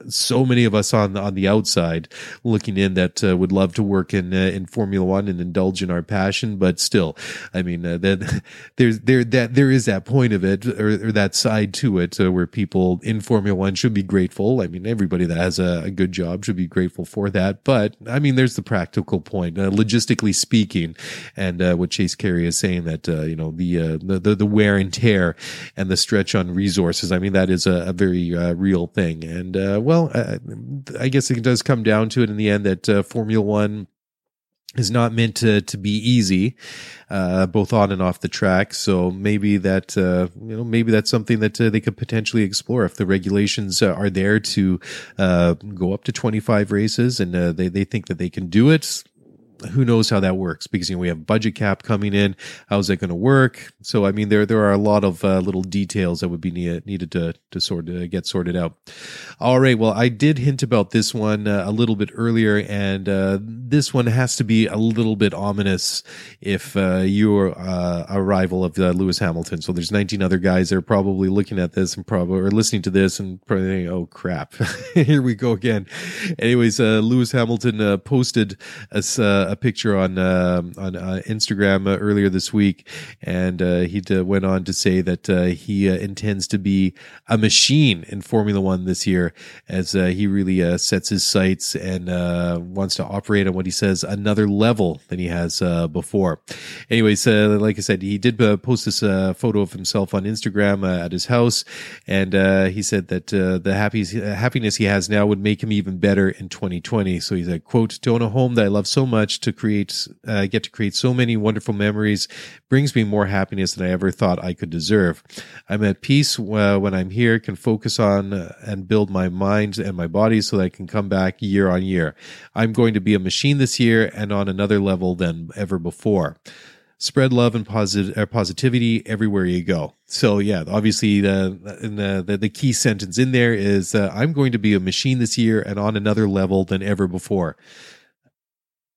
Speaker 1: so many of us on on the outside looking in that uh, would love to work in uh, in Formula One and indulge in our passion, but still, I mean, uh, that (laughs) there's there that there is that point of it or, or that side to it uh, where people in Formula One should be grateful. I mean, everybody that has a, a, good job should be grateful for that. But I mean, there's the practical point, uh, logistically speaking, and uh, what Chase Carey is saying that you know the, the the wear and tear and the stretch on resources. I mean, that is a, a very real thing, and well well, uh, I guess it does come down to it in the end that uh, Formula One is not meant to to be easy, uh, both on and off the track. So maybe that uh, you know maybe that's something that uh, they could potentially explore if the regulations uh, are there to uh, go up to twenty five races and uh, they they think that they can do it who knows how that works because you know we have budget cap coming in. How's that going to work? So I mean, there there are a lot of uh, little details that would be need, needed to to sort of get sorted out. All right, well, I did hint about this one uh, a little bit earlier, and uh, this one has to be a little bit ominous if uh, you're uh, a rival of uh, Lewis Hamilton. So there's 19 other guys that are probably looking at this and probably or listening to this and probably thinking, "Oh crap, (laughs) here we go again." Anyways, Lewis Hamilton posted a a picture on uh, on uh, Instagram uh, earlier this week, and uh, he went on to say that uh, he uh, intends to be a machine in Formula One this year, as uh, he really uh, sets his sights and wants to operate on what he says another level than he has before. Anyways, like I said, he did post this photo of himself on Instagram at his house, and he said that the happy, happiness he has now would make him even better in 2020. So he said, "quote own a home that I love so much." To create, uh, get to create so many wonderful memories brings me more happiness than I ever thought I could deserve. I'm at peace uh, when I'm here, can focus on uh, and build my mind and my body so that I can come back year on year. I'm going to be a machine this year and on another level than ever before spread love and posit- uh, positivity everywhere you go. So yeah, obviously the the the, the key sentence in there is uh, I'm going to be a machine this year and on another level than ever before.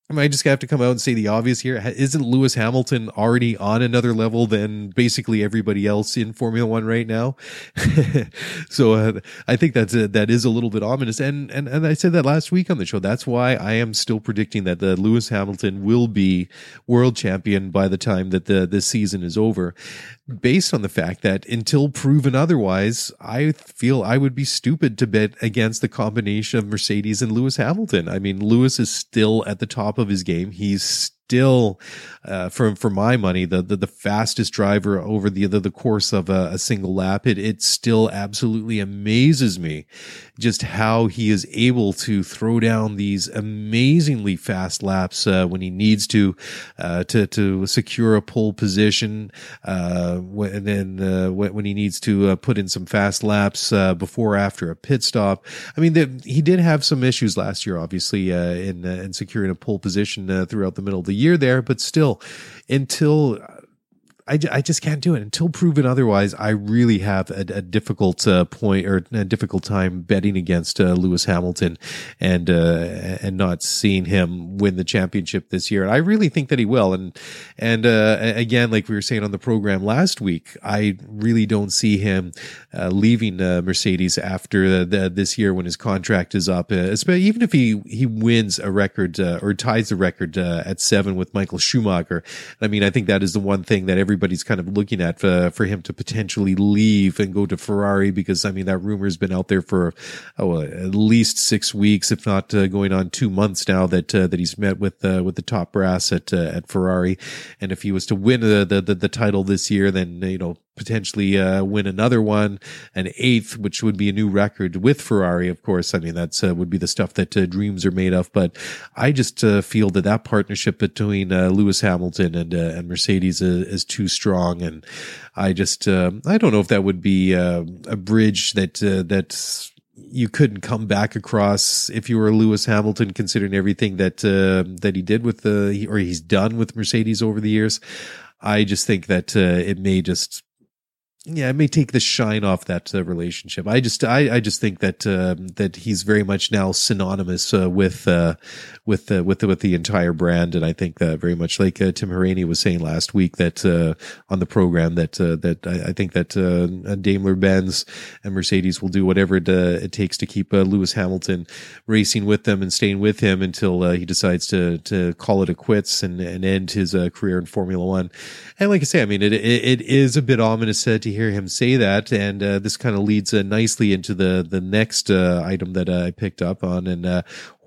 Speaker 1: I mean, I just have to come out and say the obvious here. Isn't Lewis Hamilton already on another level than basically everybody else in Formula One right now? (laughs) so uh, I think that's a, that is a little bit ominous. And, and and I said that last week on the show. That's why I am still predicting that the Lewis Hamilton will be world champion by the time that the this season is over based on the fact that until proven otherwise, I feel I would be stupid to bet against the combination of Mercedes and Lewis Hamilton. I mean, Lewis is still at the top of his game. He's still, uh, for for my money, the, the, the fastest driver over the the, the course of a, a, single lap. It it still absolutely amazes me just how he is able to throw down these amazingly fast laps uh, when he needs to uh, to to secure a pole position, uh, and then uh, when he needs to uh, put in some fast laps before or after a pit stop. I mean, the, he did have some issues last year, obviously, in in securing a pole position throughout the middle of the year there, but still, until I, I just can't do it until proven otherwise. I really have a, a difficult uh, point or a difficult time betting against uh, Lewis Hamilton and uh, and not seeing him win the championship this year. And I really think that he will. And and uh, again, like we were saying on the program last week, I really don't see him uh, leaving uh, Mercedes after the, this year when his contract is up. Even if he he wins a record or ties the record at seven with Michael Schumacher. I mean, I think that is the one thing that every everybody's kind of looking at for, for him to potentially leave and go to Ferrari because I mean that rumor's been out there for oh, at least six weeks, if not uh, going on two months now that uh, that he's met with uh, with the top brass at uh, at Ferrari, and if he was to win the, the the title this year, then you know potentially uh, win another one, an eighth, which would be a new record with Ferrari. Of course, I mean that's uh, would be the stuff that uh, dreams are made of. But I just uh, feel that that partnership between uh, Lewis Hamilton and uh, and Mercedes is, is, too strong, and I just I don't know if that would be a bridge that that you couldn't come back across if you were Lewis Hamilton, considering everything that that he did with the or he's done with Mercedes over the years. I just think that it may just yeah, it may take the shine off that uh, relationship. I just, I, I just think that um, that he's very much now synonymous uh, with uh, with uh, with the, with the entire brand, and I think that very much like uh, Tim Hauraney was saying last week that uh, on the program that that I, I, think that Daimler Benz and Mercedes will do whatever it, it takes to keep Lewis Hamilton racing with them and staying with him until he decides to to call it a quits and, and end his career in Formula One. And like I say, I mean, it it, it is a bit ominous to hear him say that, and uh, this kind of leads uh, nicely into the the next uh, item that I picked up on. And uh,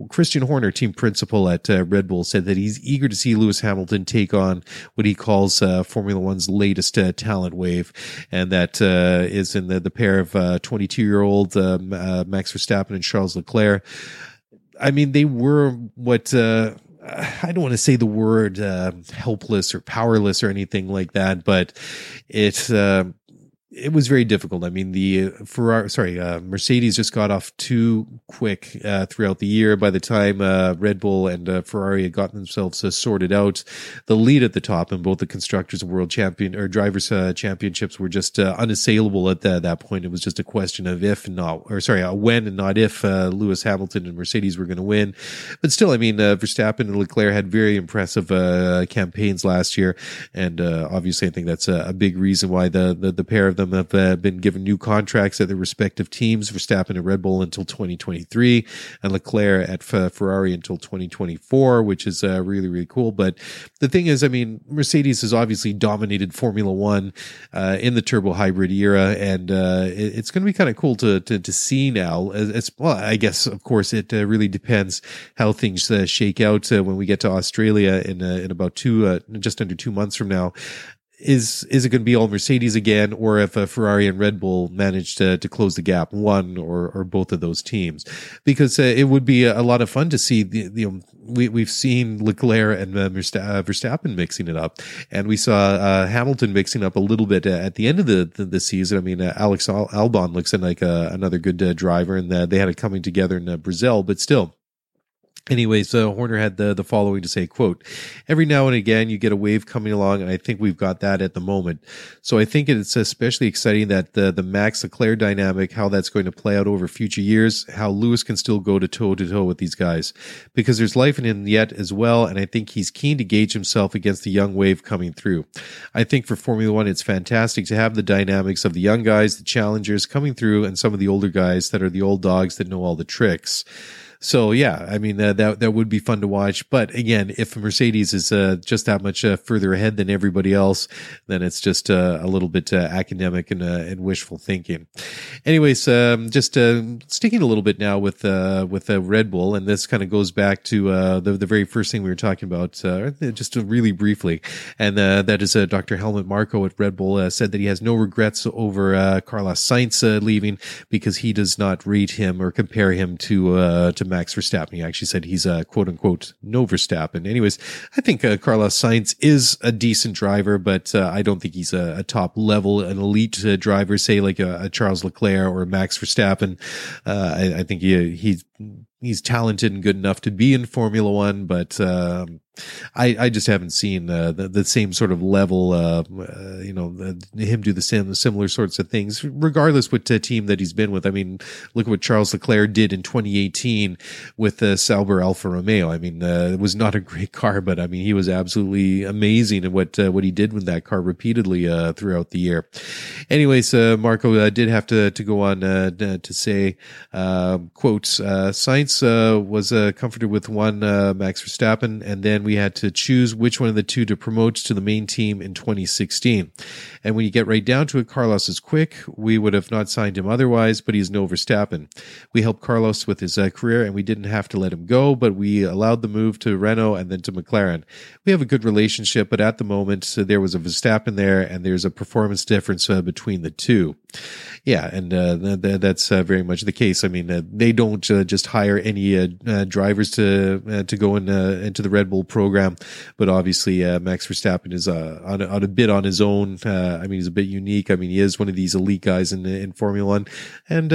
Speaker 1: Christian Horner, team principal at uh, Red Bull, said that he's eager to see Lewis Hamilton take on what he calls uh, Formula One's latest talent wave, and that is in the the pair of 22 year old um, Max Verstappen and Charles Leclerc. I mean, they were what I don't want to say the word uh, helpless or powerless or anything like that, but it uh, it was very difficult. I mean, the Ferrari, sorry, uh, Mercedes just got off too quick uh, throughout the year. By the time uh, Red Bull and uh, Ferrari had gotten themselves uh, sorted out, the lead at the top in both the constructors and world champion or drivers uh, championships were just unassailable at the, that point. It was just a question of if not, or sorry, when and not if Lewis Hamilton and Mercedes were going to win. But still, I mean, Verstappen and Leclerc had very impressive campaigns last year, and obviously, I think that's a, a big reason why the, the the pair of them have uh, been given new contracts at their respective teams. For Verstappen at Red Bull until 2023 and Leclerc at F- Ferrari until 2024, which is uh, really, really cool. But the thing is, I mean, Mercedes has obviously dominated Formula One uh, in the turbo hybrid era, and uh, it, it's going to be kind of cool to, to, to see now. As, as, well, I guess, of course, it uh, really depends how things uh, shake out when we get to Australia in in about two, just under two months from now is is it going to be all Mercedes again, or if a Ferrari and Red Bull manage to to close the gap, one or or both of those teams? Because uh, it would be a, lot of fun to see the, the um, we we've seen Leclerc and uh, Verstappen mixing it up, and we saw uh, Hamilton mixing up a little bit at the end of the the, the season. I mean, uh, Alex Al- Albon looks like uh, another good uh, driver, and they had it coming together in Brazil, but still Anyways, uh, Horner had the, the following to say, quote, every now and again you get a wave coming along and I think we've got that at the moment. So I think it's especially exciting that the, the Max Leclerc dynamic, how that's going to play out over future years, how Lewis can still go to toe to toe with these guys because there's life in him yet as well. And I think he's keen to gauge himself against the young wave coming through. I think for Formula One, it's fantastic to have the dynamics of the young guys, the challengers coming through and some of the older guys that are the old dogs that know all the tricks. So yeah, I mean uh, that that would be fun to watch. But again, if Mercedes is uh, just that much uh, further ahead than everybody else, then it's just uh, a little bit uh, academic and, uh, and wishful thinking. Anyways, um, just sticking a little bit now with with Red Bull, and this kind of goes back to the the very first thing we were talking about, just really briefly, and that is Dr. Helmut Marko at Red Bull said that he has no regrets over Carlos Sainz leaving because he does not rate him or compare him to to Max Verstappen. He actually said he's a quote unquote no Verstappen. Anyways, I think uh, Carlos Sainz is a decent driver, but uh, I don't think he's a, a top level, an elite uh, driver, say like a, a, Charles Leclerc or Max Verstappen. Uh, I, I, think he, he's he's talented and good enough to be in Formula One, but um, I, I just haven't seen uh, the, the same sort of level, uh, uh, you know, him do the same similar sorts of things, regardless what team that he's been with. I mean, look at what Charles Leclerc did in 2018 with the Sauber Alfa Romeo. I mean, uh, it was not a great car, but I mean, he was absolutely amazing at what uh, what he did with that car repeatedly uh, throughout the year. Anyways, Marko did have to to go on to say, quotes, Sainz was comforted with one Max Verstappen, and then we had to choose which one of the two to promote to the main team in 2016. And when you get right down to it, Carlos is quick. We would have not signed him otherwise, but he's no Verstappen. We helped Carlos with his uh, career and we didn't have to let him go, but we allowed the move to Renault and then to McLaren. We have a good relationship, but at the moment, uh, there was a Verstappen there and there's a performance difference uh, between the two. Yeah, and uh, th- th- that's uh, very much the case. I mean, uh, they don't uh, just hire any uh, uh, drivers to to go in into the Red Bull program, but obviously Max Verstappen is on, a, on a bit on his own. I mean, he's a bit unique. I mean, he is one of these elite guys in in Formula One, and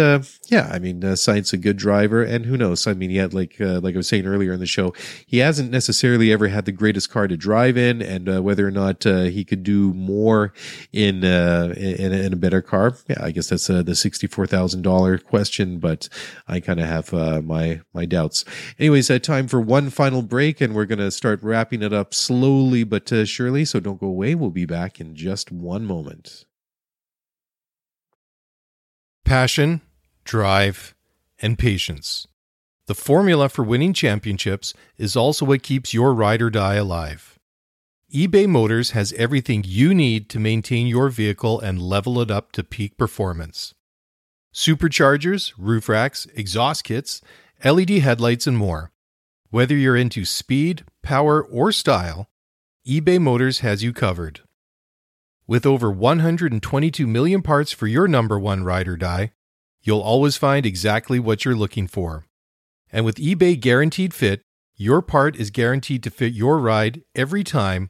Speaker 1: yeah, I mean, uh, Sainz a good driver, and who knows? I mean, he had like like I was saying earlier in the show, he hasn't necessarily ever had the greatest car to drive in, and whether or not he could do more in, in in a better car, yeah, I guess that's uh, the $64,000 question, but I kind of have uh, my, my doubts. Anyways, uh, time for one final break and we're to start wrapping it up slowly but uh, surely. So don't go away. We'll be back in just one moment.
Speaker 2: Passion, drive, and patience. The formula for winning championships is also what keeps your ride or die alive eBay Motors has everything you need to maintain your vehicle and level it up to peak performance. Superchargers, roof racks, exhaust kits, LED headlights, and more. Whether you're into speed, power, or style, eBay Motors has you covered. With over 122 million parts for your number one ride or die, you'll always find exactly what you're looking for. And with eBay Guaranteed Fit, your part is guaranteed to fit your ride every time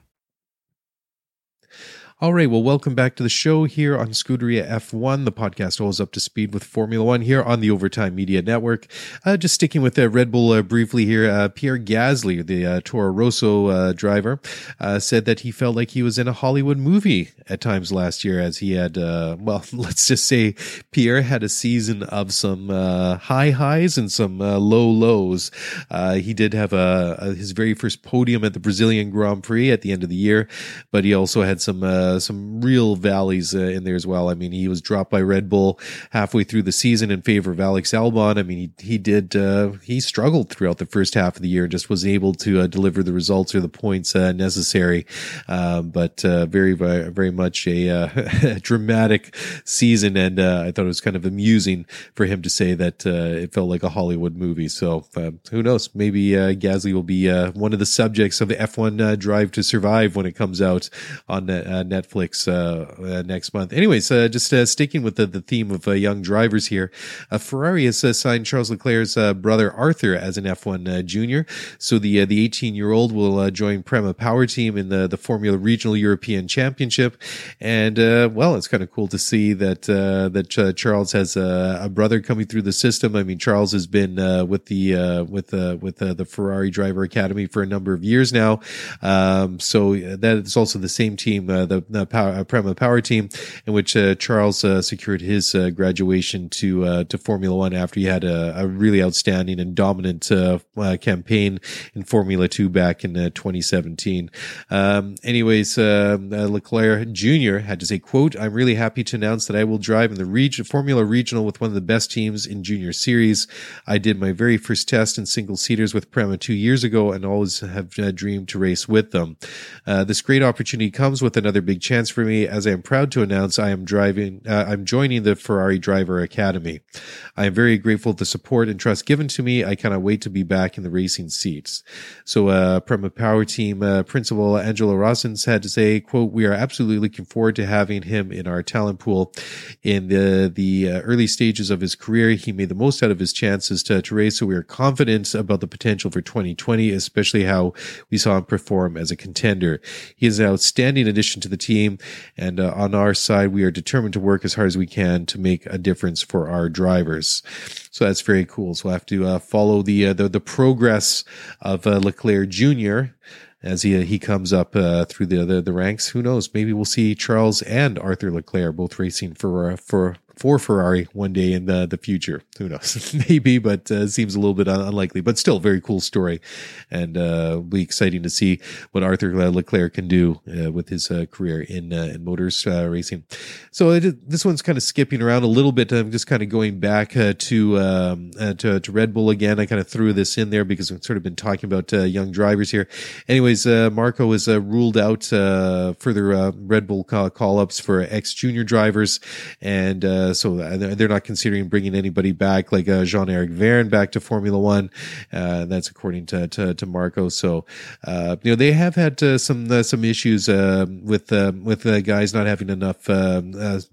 Speaker 1: All right. Well, welcome back to the show here on Scuderia F1, the podcast always up to speed with Formula One here on the Overtime Media Network. Uh, just sticking with uh, Red Bull uh, briefly here, uh, Pierre Gasly, the uh, Toro Rosso uh, driver, said that he felt like he was in a Hollywood movie at times last year, as he had, (laughs) well, let's just say Pierre had a season of some high highs and some low lows. he did have a, a, his very first podium at the Brazilian Grand Prix at the end of the year, but he also had some uh, some real valleys uh, in there as well. I mean, he was dropped by Red Bull halfway through the season in favor of Alex Albon. I mean, he he did uh, he struggled throughout the first half of the year, just was able to uh, deliver the results or the points uh, necessary. Um, but very very much a, (laughs) dramatic season, and I thought it was kind of amusing for him to say that it felt like a Hollywood movie. So who knows? Maybe Gasly will be one of the subjects of the F1 Drive to Survive when it comes out on uh, Netflix uh, uh, next month. Anyways, uh, just uh, sticking with the, the theme of uh, young drivers here, uh, Ferrari has uh, signed Charles Leclerc's brother Arthur as an F1 junior. So the the 18 year old will join Prema Power Team in the the Formula Regional European Championship, and well, it's kind of cool to see that that Charles has a, a, brother coming through the system. I mean, Charles has been with the with with the Ferrari Driver Academy for a number of years now. Um, so that is also the same team, uh, the, the power, uh, Prema Power Team, in which uh, Charles uh, secured his uh, graduation to uh, to Formula One after he had a, a really outstanding and dominant campaign in Formula Two back in 2017. Um, anyways, Leclerc Jr. had to say, "quote I'm really happy to announce that I will drive in the region, Formula Regional with one of the best teams in Junior Series. I did my very first test in single seaters with Prema two years ago, and always have dreamed to race with them. this great opportunity comes with another." big chance for me as I am proud to announce I am driving, uh, I'm joining the Ferrari Driver Academy. I am very grateful for the support and trust given to me. I cannot wait to be back in the racing seats. So, uh, Prema Power Team uh, Principal Angelo Rossins had to say, quote, we are absolutely looking forward to having him in our talent pool. In the, the uh, early stages of his career, he made the most out of his chances to, to race. So we are confident about the potential for 2020, especially how we saw him perform as a contender. He is an outstanding addition to the team. And uh, on our side, we are determined to work as hard as we can to make a difference for our drivers. So that's very cool. So we'll have to uh, follow the, uh, the, the progress of uh, Leclerc Jr. as he he comes up uh, through the, the, the ranks. Who knows? Maybe we'll see Charles and Arthur Leclerc both racing for uh, for for Ferrari one day in the the future. Who knows? (laughs) Maybe, but uh, seems a little bit unlikely. But still, very cool story, and uh, be exciting to see what Arthur Leclerc can do uh, with his uh, career in uh, in motors uh, racing. So it, this one's kind of skipping around a little bit. I'm just kind of going back to, um, to, to Red Bull again. I kind of threw this in there because we've sort of been talking about young drivers here. Anyways, Marko is ruled out further Red Bull call ups for ex junior drivers, and so uh, they're not considering bringing anybody back like uh, Jean Eric Vergne back to Formula One. Uh, that's according to to, to Marko. So you know they have had some some issues with with guys not having enough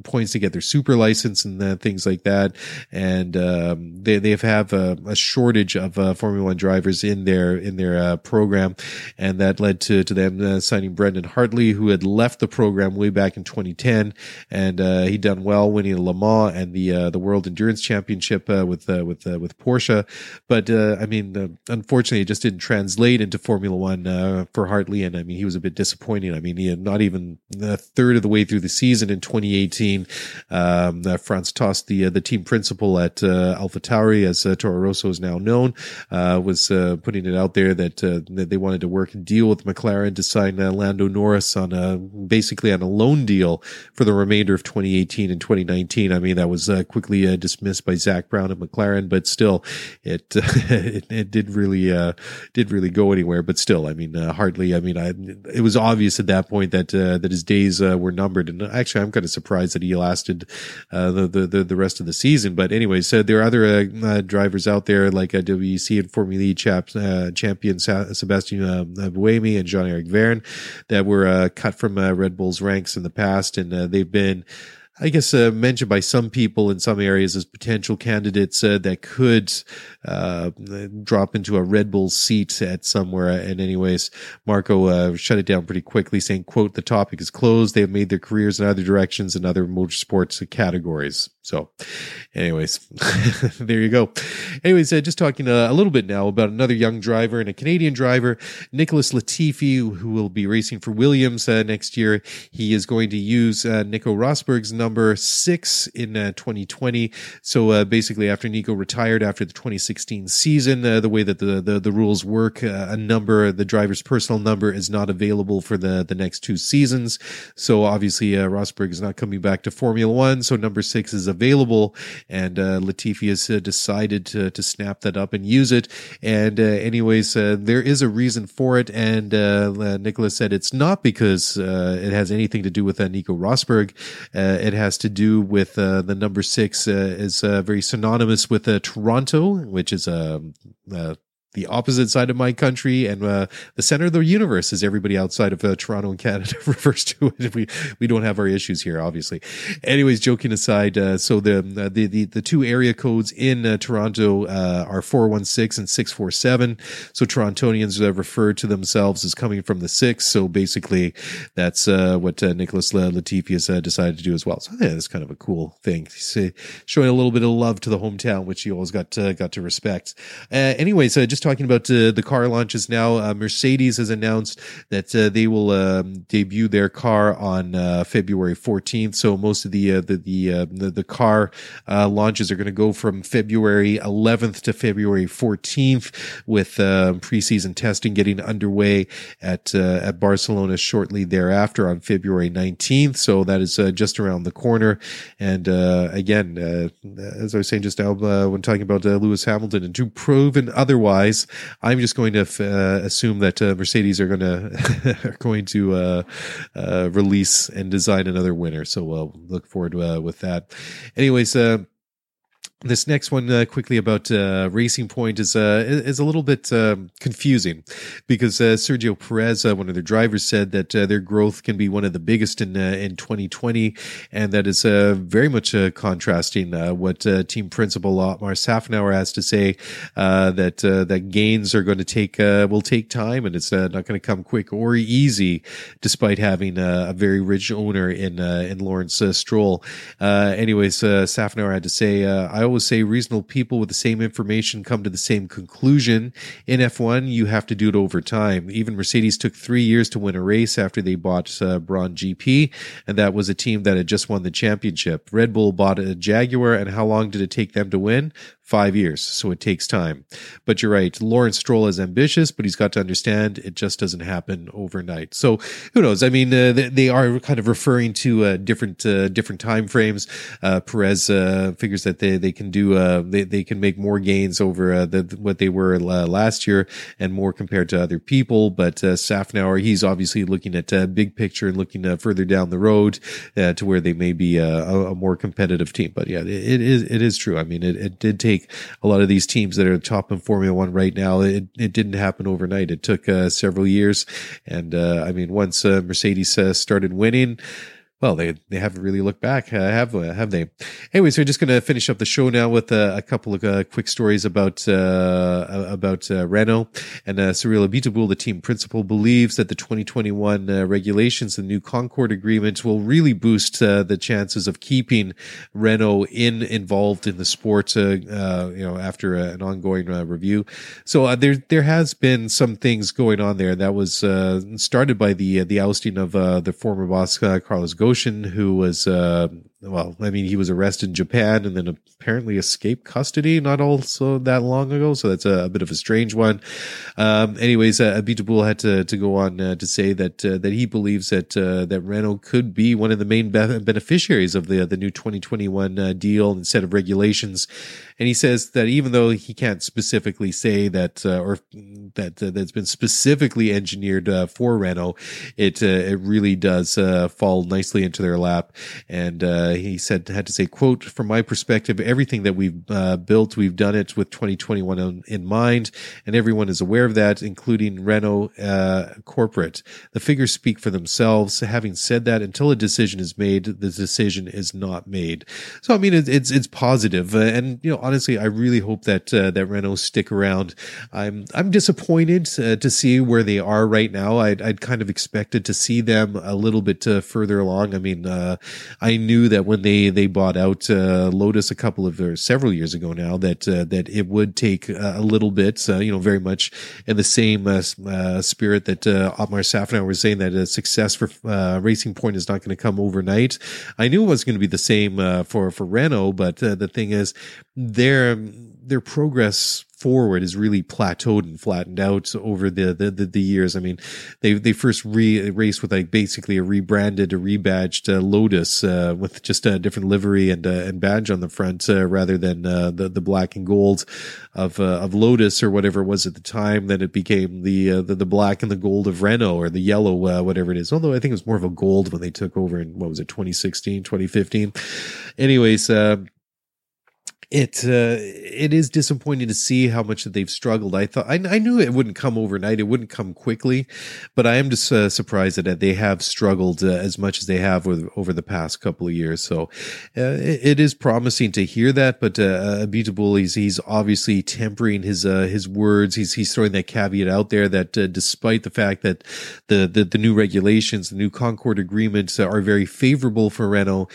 Speaker 1: points to get their super license and things like that, and um, they they have a, a shortage of uh, Formula One drivers in their in their uh, program, and that led to to them uh, signing Brendan Hartley, who had left the program way back in 2010, and uh, he'd done well winning Le Mans and the uh, the World Endurance Championship uh, with with with Porsche, but I mean, unfortunately, it just didn't translate into Formula One for Hartley, and I mean, he was a bit disappointing. I mean, he had not even a third of the way through the season in 2018. Um, Franz Tost, the uh, the team principal at uh, AlphaTauri, as uh, Toro Rosso is now known, uh, was uh, putting it out there that, uh, that they wanted to work and deal with McLaren to sign uh, Lando Norris on a basically on a loan deal for the remainder of 2018 and 2019. I mean, that was quickly dismissed by Zak Brown at McLaren, but still, it (laughs) it, it, did really did really go anywhere. But still, I mean, Hartley. I mean, I, it was obvious at that point that that his days were numbered. And actually, I'm kind of surprised that he lasted uh, the, the the rest of the season. But anyway, so there are other uh, uh, drivers out there like a WEC and Formula E uh, champion Sebastian uh, Buemi and Jean Eric Vergne that were uh, cut from Red Bull's ranks in the past, and they've been I guess, uh, mentioned by some people in some areas as potential candidates uh, that could uh, drop into a Red Bull seat at somewhere. And anyways, Marko uh, shut it down pretty quickly, saying, "quote The topic is closed. They have made their careers in other directions and other motorsports categories." So, anyways, (laughs) there you go. Anyways, uh, just talking uh, a little bit now about another young driver and a Canadian driver, Nicholas Latifi, who will be racing for Williams next year. He is going to use Nico Rosberg's number six in uh, 2020. So uh, basically, after Nico retired after the 2016 season, uh, the way that the the, the rules work, uh, a number, the driver's personal number, is not available for the the next two seasons. So obviously, uh, Rosberg is not coming back to Formula One. So number six is available, and uh, Latifi has decided to to snap that up and use it. And anyways, there is a reason for it, and Nicholas said it's not because it has anything to do with Nico Rosberg. it has to do with uh, the number six uh, is uh, very synonymous with uh, Toronto, which is a, a the opposite side of my country and uh, the center of the universe, as everybody outside of uh, Toronto and Canada refers to it. We we don't have our issues here, obviously. Anyways, joking aside, uh, so the, uh, the the the two area codes in uh, Toronto uh, are four one six and six four seven. So Torontonians refer to themselves as coming from the six. So basically, that's what Nicholas Latifi has decided to do as well. So yeah, that's kind of a cool thing. He's, showing a little bit of love to the hometown, which he always got got to respect. anyways, just just talking about uh, the car launches now. Uh, Mercedes has announced that uh, they will um, debut their car on uh, February 14th. So most of the uh, the the, uh, the, the car launches are going to go from February 11th to February 14th, with um, preseason testing getting underway at at Barcelona shortly thereafter on February 19th. So that is just around the corner. And again, as I was saying just now when talking about Lewis Hamilton, and to proven otherwise guys. I'm just going to uh, assume that uh, Mercedes are going (laughs) to are going to uh, uh, release and design another winner. So we'll look forward to, uh, with that. Anyways, uh, this next one, uh, quickly about uh, Racing Point, is uh, is a little bit um, confusing because uh, Sergio Perez, uh, one of their drivers, said that uh, their growth can be one of the biggest in uh, in 2020, and that is uh, very much uh, contrasting what team principal Otmar Szafnauer has to say that that gains are going to take will take time and it's not going to come quick or easy, despite having a very rich owner in in Lawrence Stroll. anyways, Szafnauer had to say, "I." always say reasonable people with the same information come to the same conclusion. In F1, you have to do it over time. Even Mercedes took three years to win a race after they bought uh, Brawn GP, and that was a team that had just won the championship. Red Bull bought a Jaguar, and how long did it take them to win? Five years. So it takes time. But you're right. Lawrence Stroll is ambitious, but he's got to understand it just doesn't happen overnight. So who knows? I mean, uh, they, they, are kind of referring to uh, different uh, different time frames. Uh, Perez uh, figures that they they can do uh, they they can make more gains over the, what they were last year and more compared to other people. But Szafnauer, he's obviously looking at big picture and looking further down the road to where they may be a, a, more competitive team. But yeah, it, it is it is true. I mean, it, it did take take a lot of these teams that are top in Formula One right now. It, it didn't happen overnight. It took uh, several years. And, uh, I mean, once uh, Mercedes uh, started winning, well, they they haven't really looked back, uh, have uh, have they? Anyways, we're just going to finish up the show now with uh, a couple of uh, quick stories about uh, about uh, Renault and Cyril Abiteboul, the team principal, believes that the 2021 regulations, and new Concord agreement, will really boost the chances of keeping Renault in involved in the sport. you know, after an ongoing review, so there there has been some things going on there that was started by the the ousting of the former boss Carlos Ghosn Goshen, who was, uh, well, I mean, he was arrested in Japan and then apparently escaped custody not also that long ago. So that's a, a bit of a strange one. Um, anyways, uh, Abiteboul had to, to go on uh, to say that uh, that he believes that uh, that Renault could be one of the main be- beneficiaries of the the new 2021 uh, deal instead of regulations. And he says that even though he can't specifically say that uh, or that that's been specifically engineered for Renault, it it really does fall nicely into their lap. And uh, he said had to say, "quote From my perspective, everything that we've built, we've done it with 2021 in mind, and everyone is aware of that, including Renault corporate. The figures speak for themselves. Having said that, until a decision is made, the decision is not made. So I mean, it's it's, it's positive, and you know." honestly, I really hope that uh, that Renault stick around. I'm I'm disappointed uh, to see where they are right now. I'd, I'd kind of expected to see them a little bit uh, further along. I mean, uh, I knew that when they they bought out uh, Lotus a couple of or several years ago now that uh, that it would take a little bit. Uh, you know, very much in the same uh, uh, spirit that Otmar Szafnauer was saying that a success for Racing Point is not going to come overnight. I knew it was going to be the same for for Renault, but the thing is their their progress forward is really plateaued and flattened out over the the, the, the years. I mean, they they first re raced with like basically a rebranded, a rebadged uh, Lotus uh, with just a different livery and uh, and badge on the front uh, rather than uh, the the black and gold of uh, of Lotus or whatever it was at the time. Then it became the the, the black and the gold of Renault or the yellow whatever it is. Although I think it was more of a gold when they took over in what was it 2016 2015. Anyways it uh, it is disappointing to see how much that they've struggled. I thought I, I knew it wouldn't come overnight; it wouldn't come quickly, but I am just uh, surprised that they have struggled uh, as much as they have over, over the past couple of years. So uh, it, it is promising to hear that. But uh, Abiteboul, he's he's obviously tempering his uh, his words. He's he's throwing that caveat out there that uh, despite the fact that the, the the new regulations, the new Concord agreements are very favorable for Renault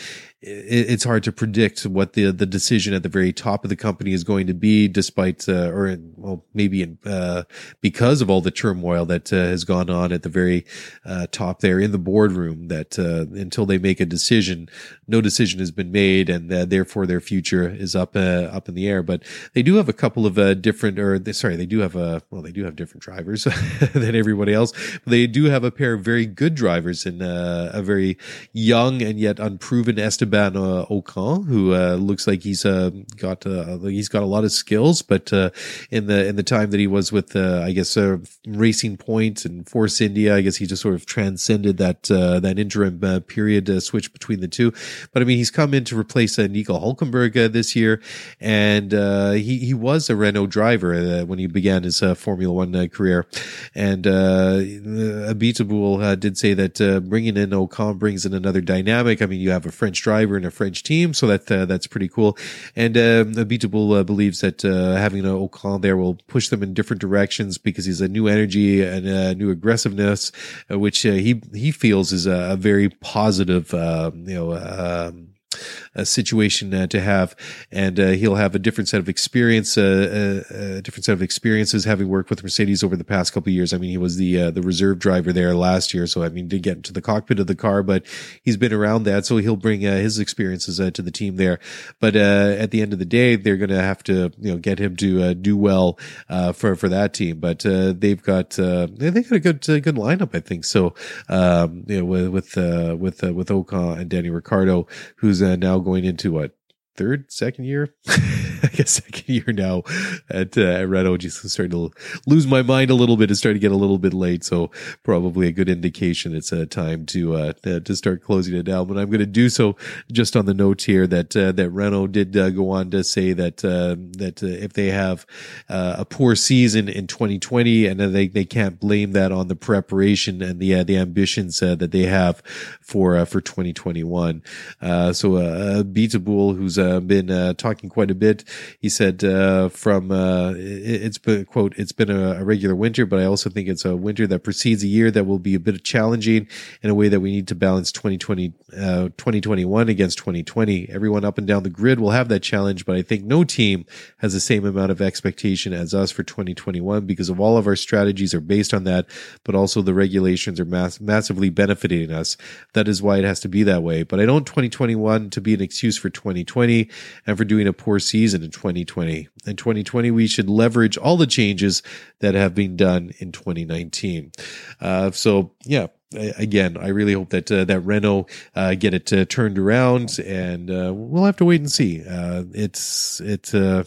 Speaker 1: it's hard to predict what the the decision at the very top of the company is going to be, despite uh, or well maybe in, uh, because of all the turmoil that uh, has gone on at the very uh, top there in the boardroom. That uh, until they make a decision, no decision has been made, and uh, therefore their future is up up in the air. But they do have a couple of different, or they, sorry, they do have a well, they do have different drivers (laughs) than everybody else. They do have a pair of very good drivers and a very young and yet unproven Esteban Esteban uh, Ocon, who uh, looks like he's uh, got uh, he's got a lot of skills, but uh, in the in the time that he was with uh, I guess Racing Point and Force India, I guess he just sort of transcended that that interim period switch between the two. But I mean, he's come in to replace Nico Hulkenberg this year, and he he was a Renault driver when he began his Formula One career, and uh, did say that bringing in Ocon brings in another dynamic. I mean, you have a French driver driver in a French team, so that uh, that's pretty cool. And um, Abiteboul uh, believes that uh, having an Ocon there will push them in different directions because he's a new energy and a new aggressiveness, uh, which he he feels is a, a very positive, uh, you know. Um, situation uh, to have, and uh, he'll have a different set of experience, uh, uh a different set of experiences having worked with Mercedes over the past couple years. I mean, he was the uh, the reserve driver there last year, so I mean, did get into the cockpit of the car, but he's been around that, so he'll bring uh, his experiences to the team there. But at the end of the day, they're going to have to you know get him to do well for for that team. But they've got they got a good good lineup, I think. So um, you know with with with with Ocon and Danny Ricciardo, who's now going into what third, second year, (laughs) I guess second year now at, uh, at Renault. Just starting to lose my mind a little bit. It's starting to get a little bit late. So probably a good indication it's a time to, uh, to start closing it down. But I'm going to do so just on the note here that, uh, that Renault did uh, go on to say that, uh, that uh, if they have uh, a poor season in 2020 and they, they can't blame that on the preparation and the, uh, the ambitions uh, that they have for, uh, for 2021. Uh, so, uh, Abiteboul, who's, uh, been uh, talking quite a bit. He said uh, from uh, it, has been quote it's been a, a, regular winter, but I also think it's a winter that precedes a year that will be a bit challenging in a way that we need to balance 2020 uh, 2021 against 2020. Everyone up and down the grid will have that challenge, but I think no team has the same amount of expectation as us for 2021 because of all of our strategies are based on that, but also the regulations are mass- massively benefiting us. That is why it has to be that way. But I don't 2021 to be an excuse for 2020 and for doing a poor season in 2020. In 2020, we should leverage all the changes that have been done in 2019. Uh, so yeah, again, I really hope that uh, that Renault uh, get it uh, turned around, and uh, we'll have to wait and see. Uh, it's it uh,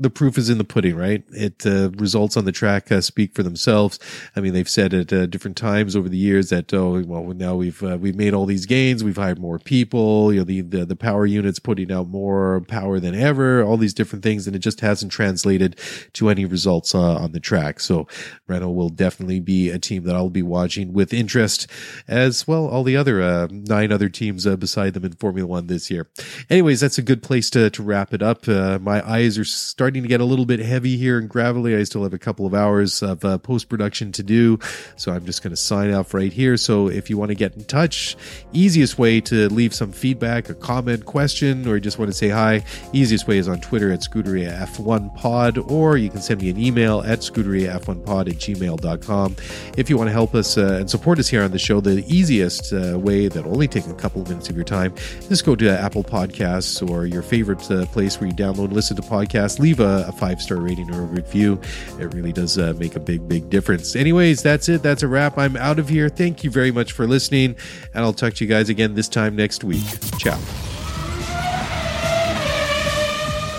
Speaker 1: the proof is in the pudding, right? It uh, results on the track uh, speak for themselves. I mean, they've said at uh, different times over the years that oh, well, now we've uh, we've made all these gains, we've hired more people, you know, the, the the power units putting out more power than ever, all these different things, and it just hasn't translated to any results uh, on the track. So Renault will definitely be a team that I'll be watching with interest, as well all the other uh, nine other teams beside them in Formula One this year. Anyways, that's a good place to to wrap it up. my eyes are starting starting to get a little bit heavy here and gravelly. I still have a couple of hours of uh, post production to do. So I'm just going to sign off right here. So if you want to get in touch, easiest way to leave some feedback, a comment, question, or you just want to say hi, easiest way is on Twitter at Scuderia F1 Pod, or you can send me an email at scuderiaf1pod at gmail.com. If you want to help us uh, and support us here on the show, the easiest uh, way that only take a couple of minutes of your time, just go to Apple Podcasts or your favorite uh, place where you download listen to podcasts. Leave a, a five star rating or a review. It really does uh, make a big, big difference. Anyways, that's it. That's a wrap. I'm out of here. Thank you very much for listening, and I'll talk to you guys again this time next week. Ciao.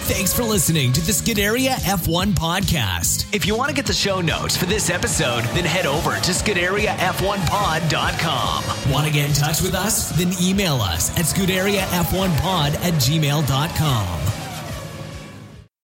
Speaker 3: Thanks for listening to the Scuderia F1 podcast. If you want to get the show notes for this episode, then head over to ScuderiaF1pod.com. Want to get in touch with us? Then email us at ScuderiaF1pod at gmail.com.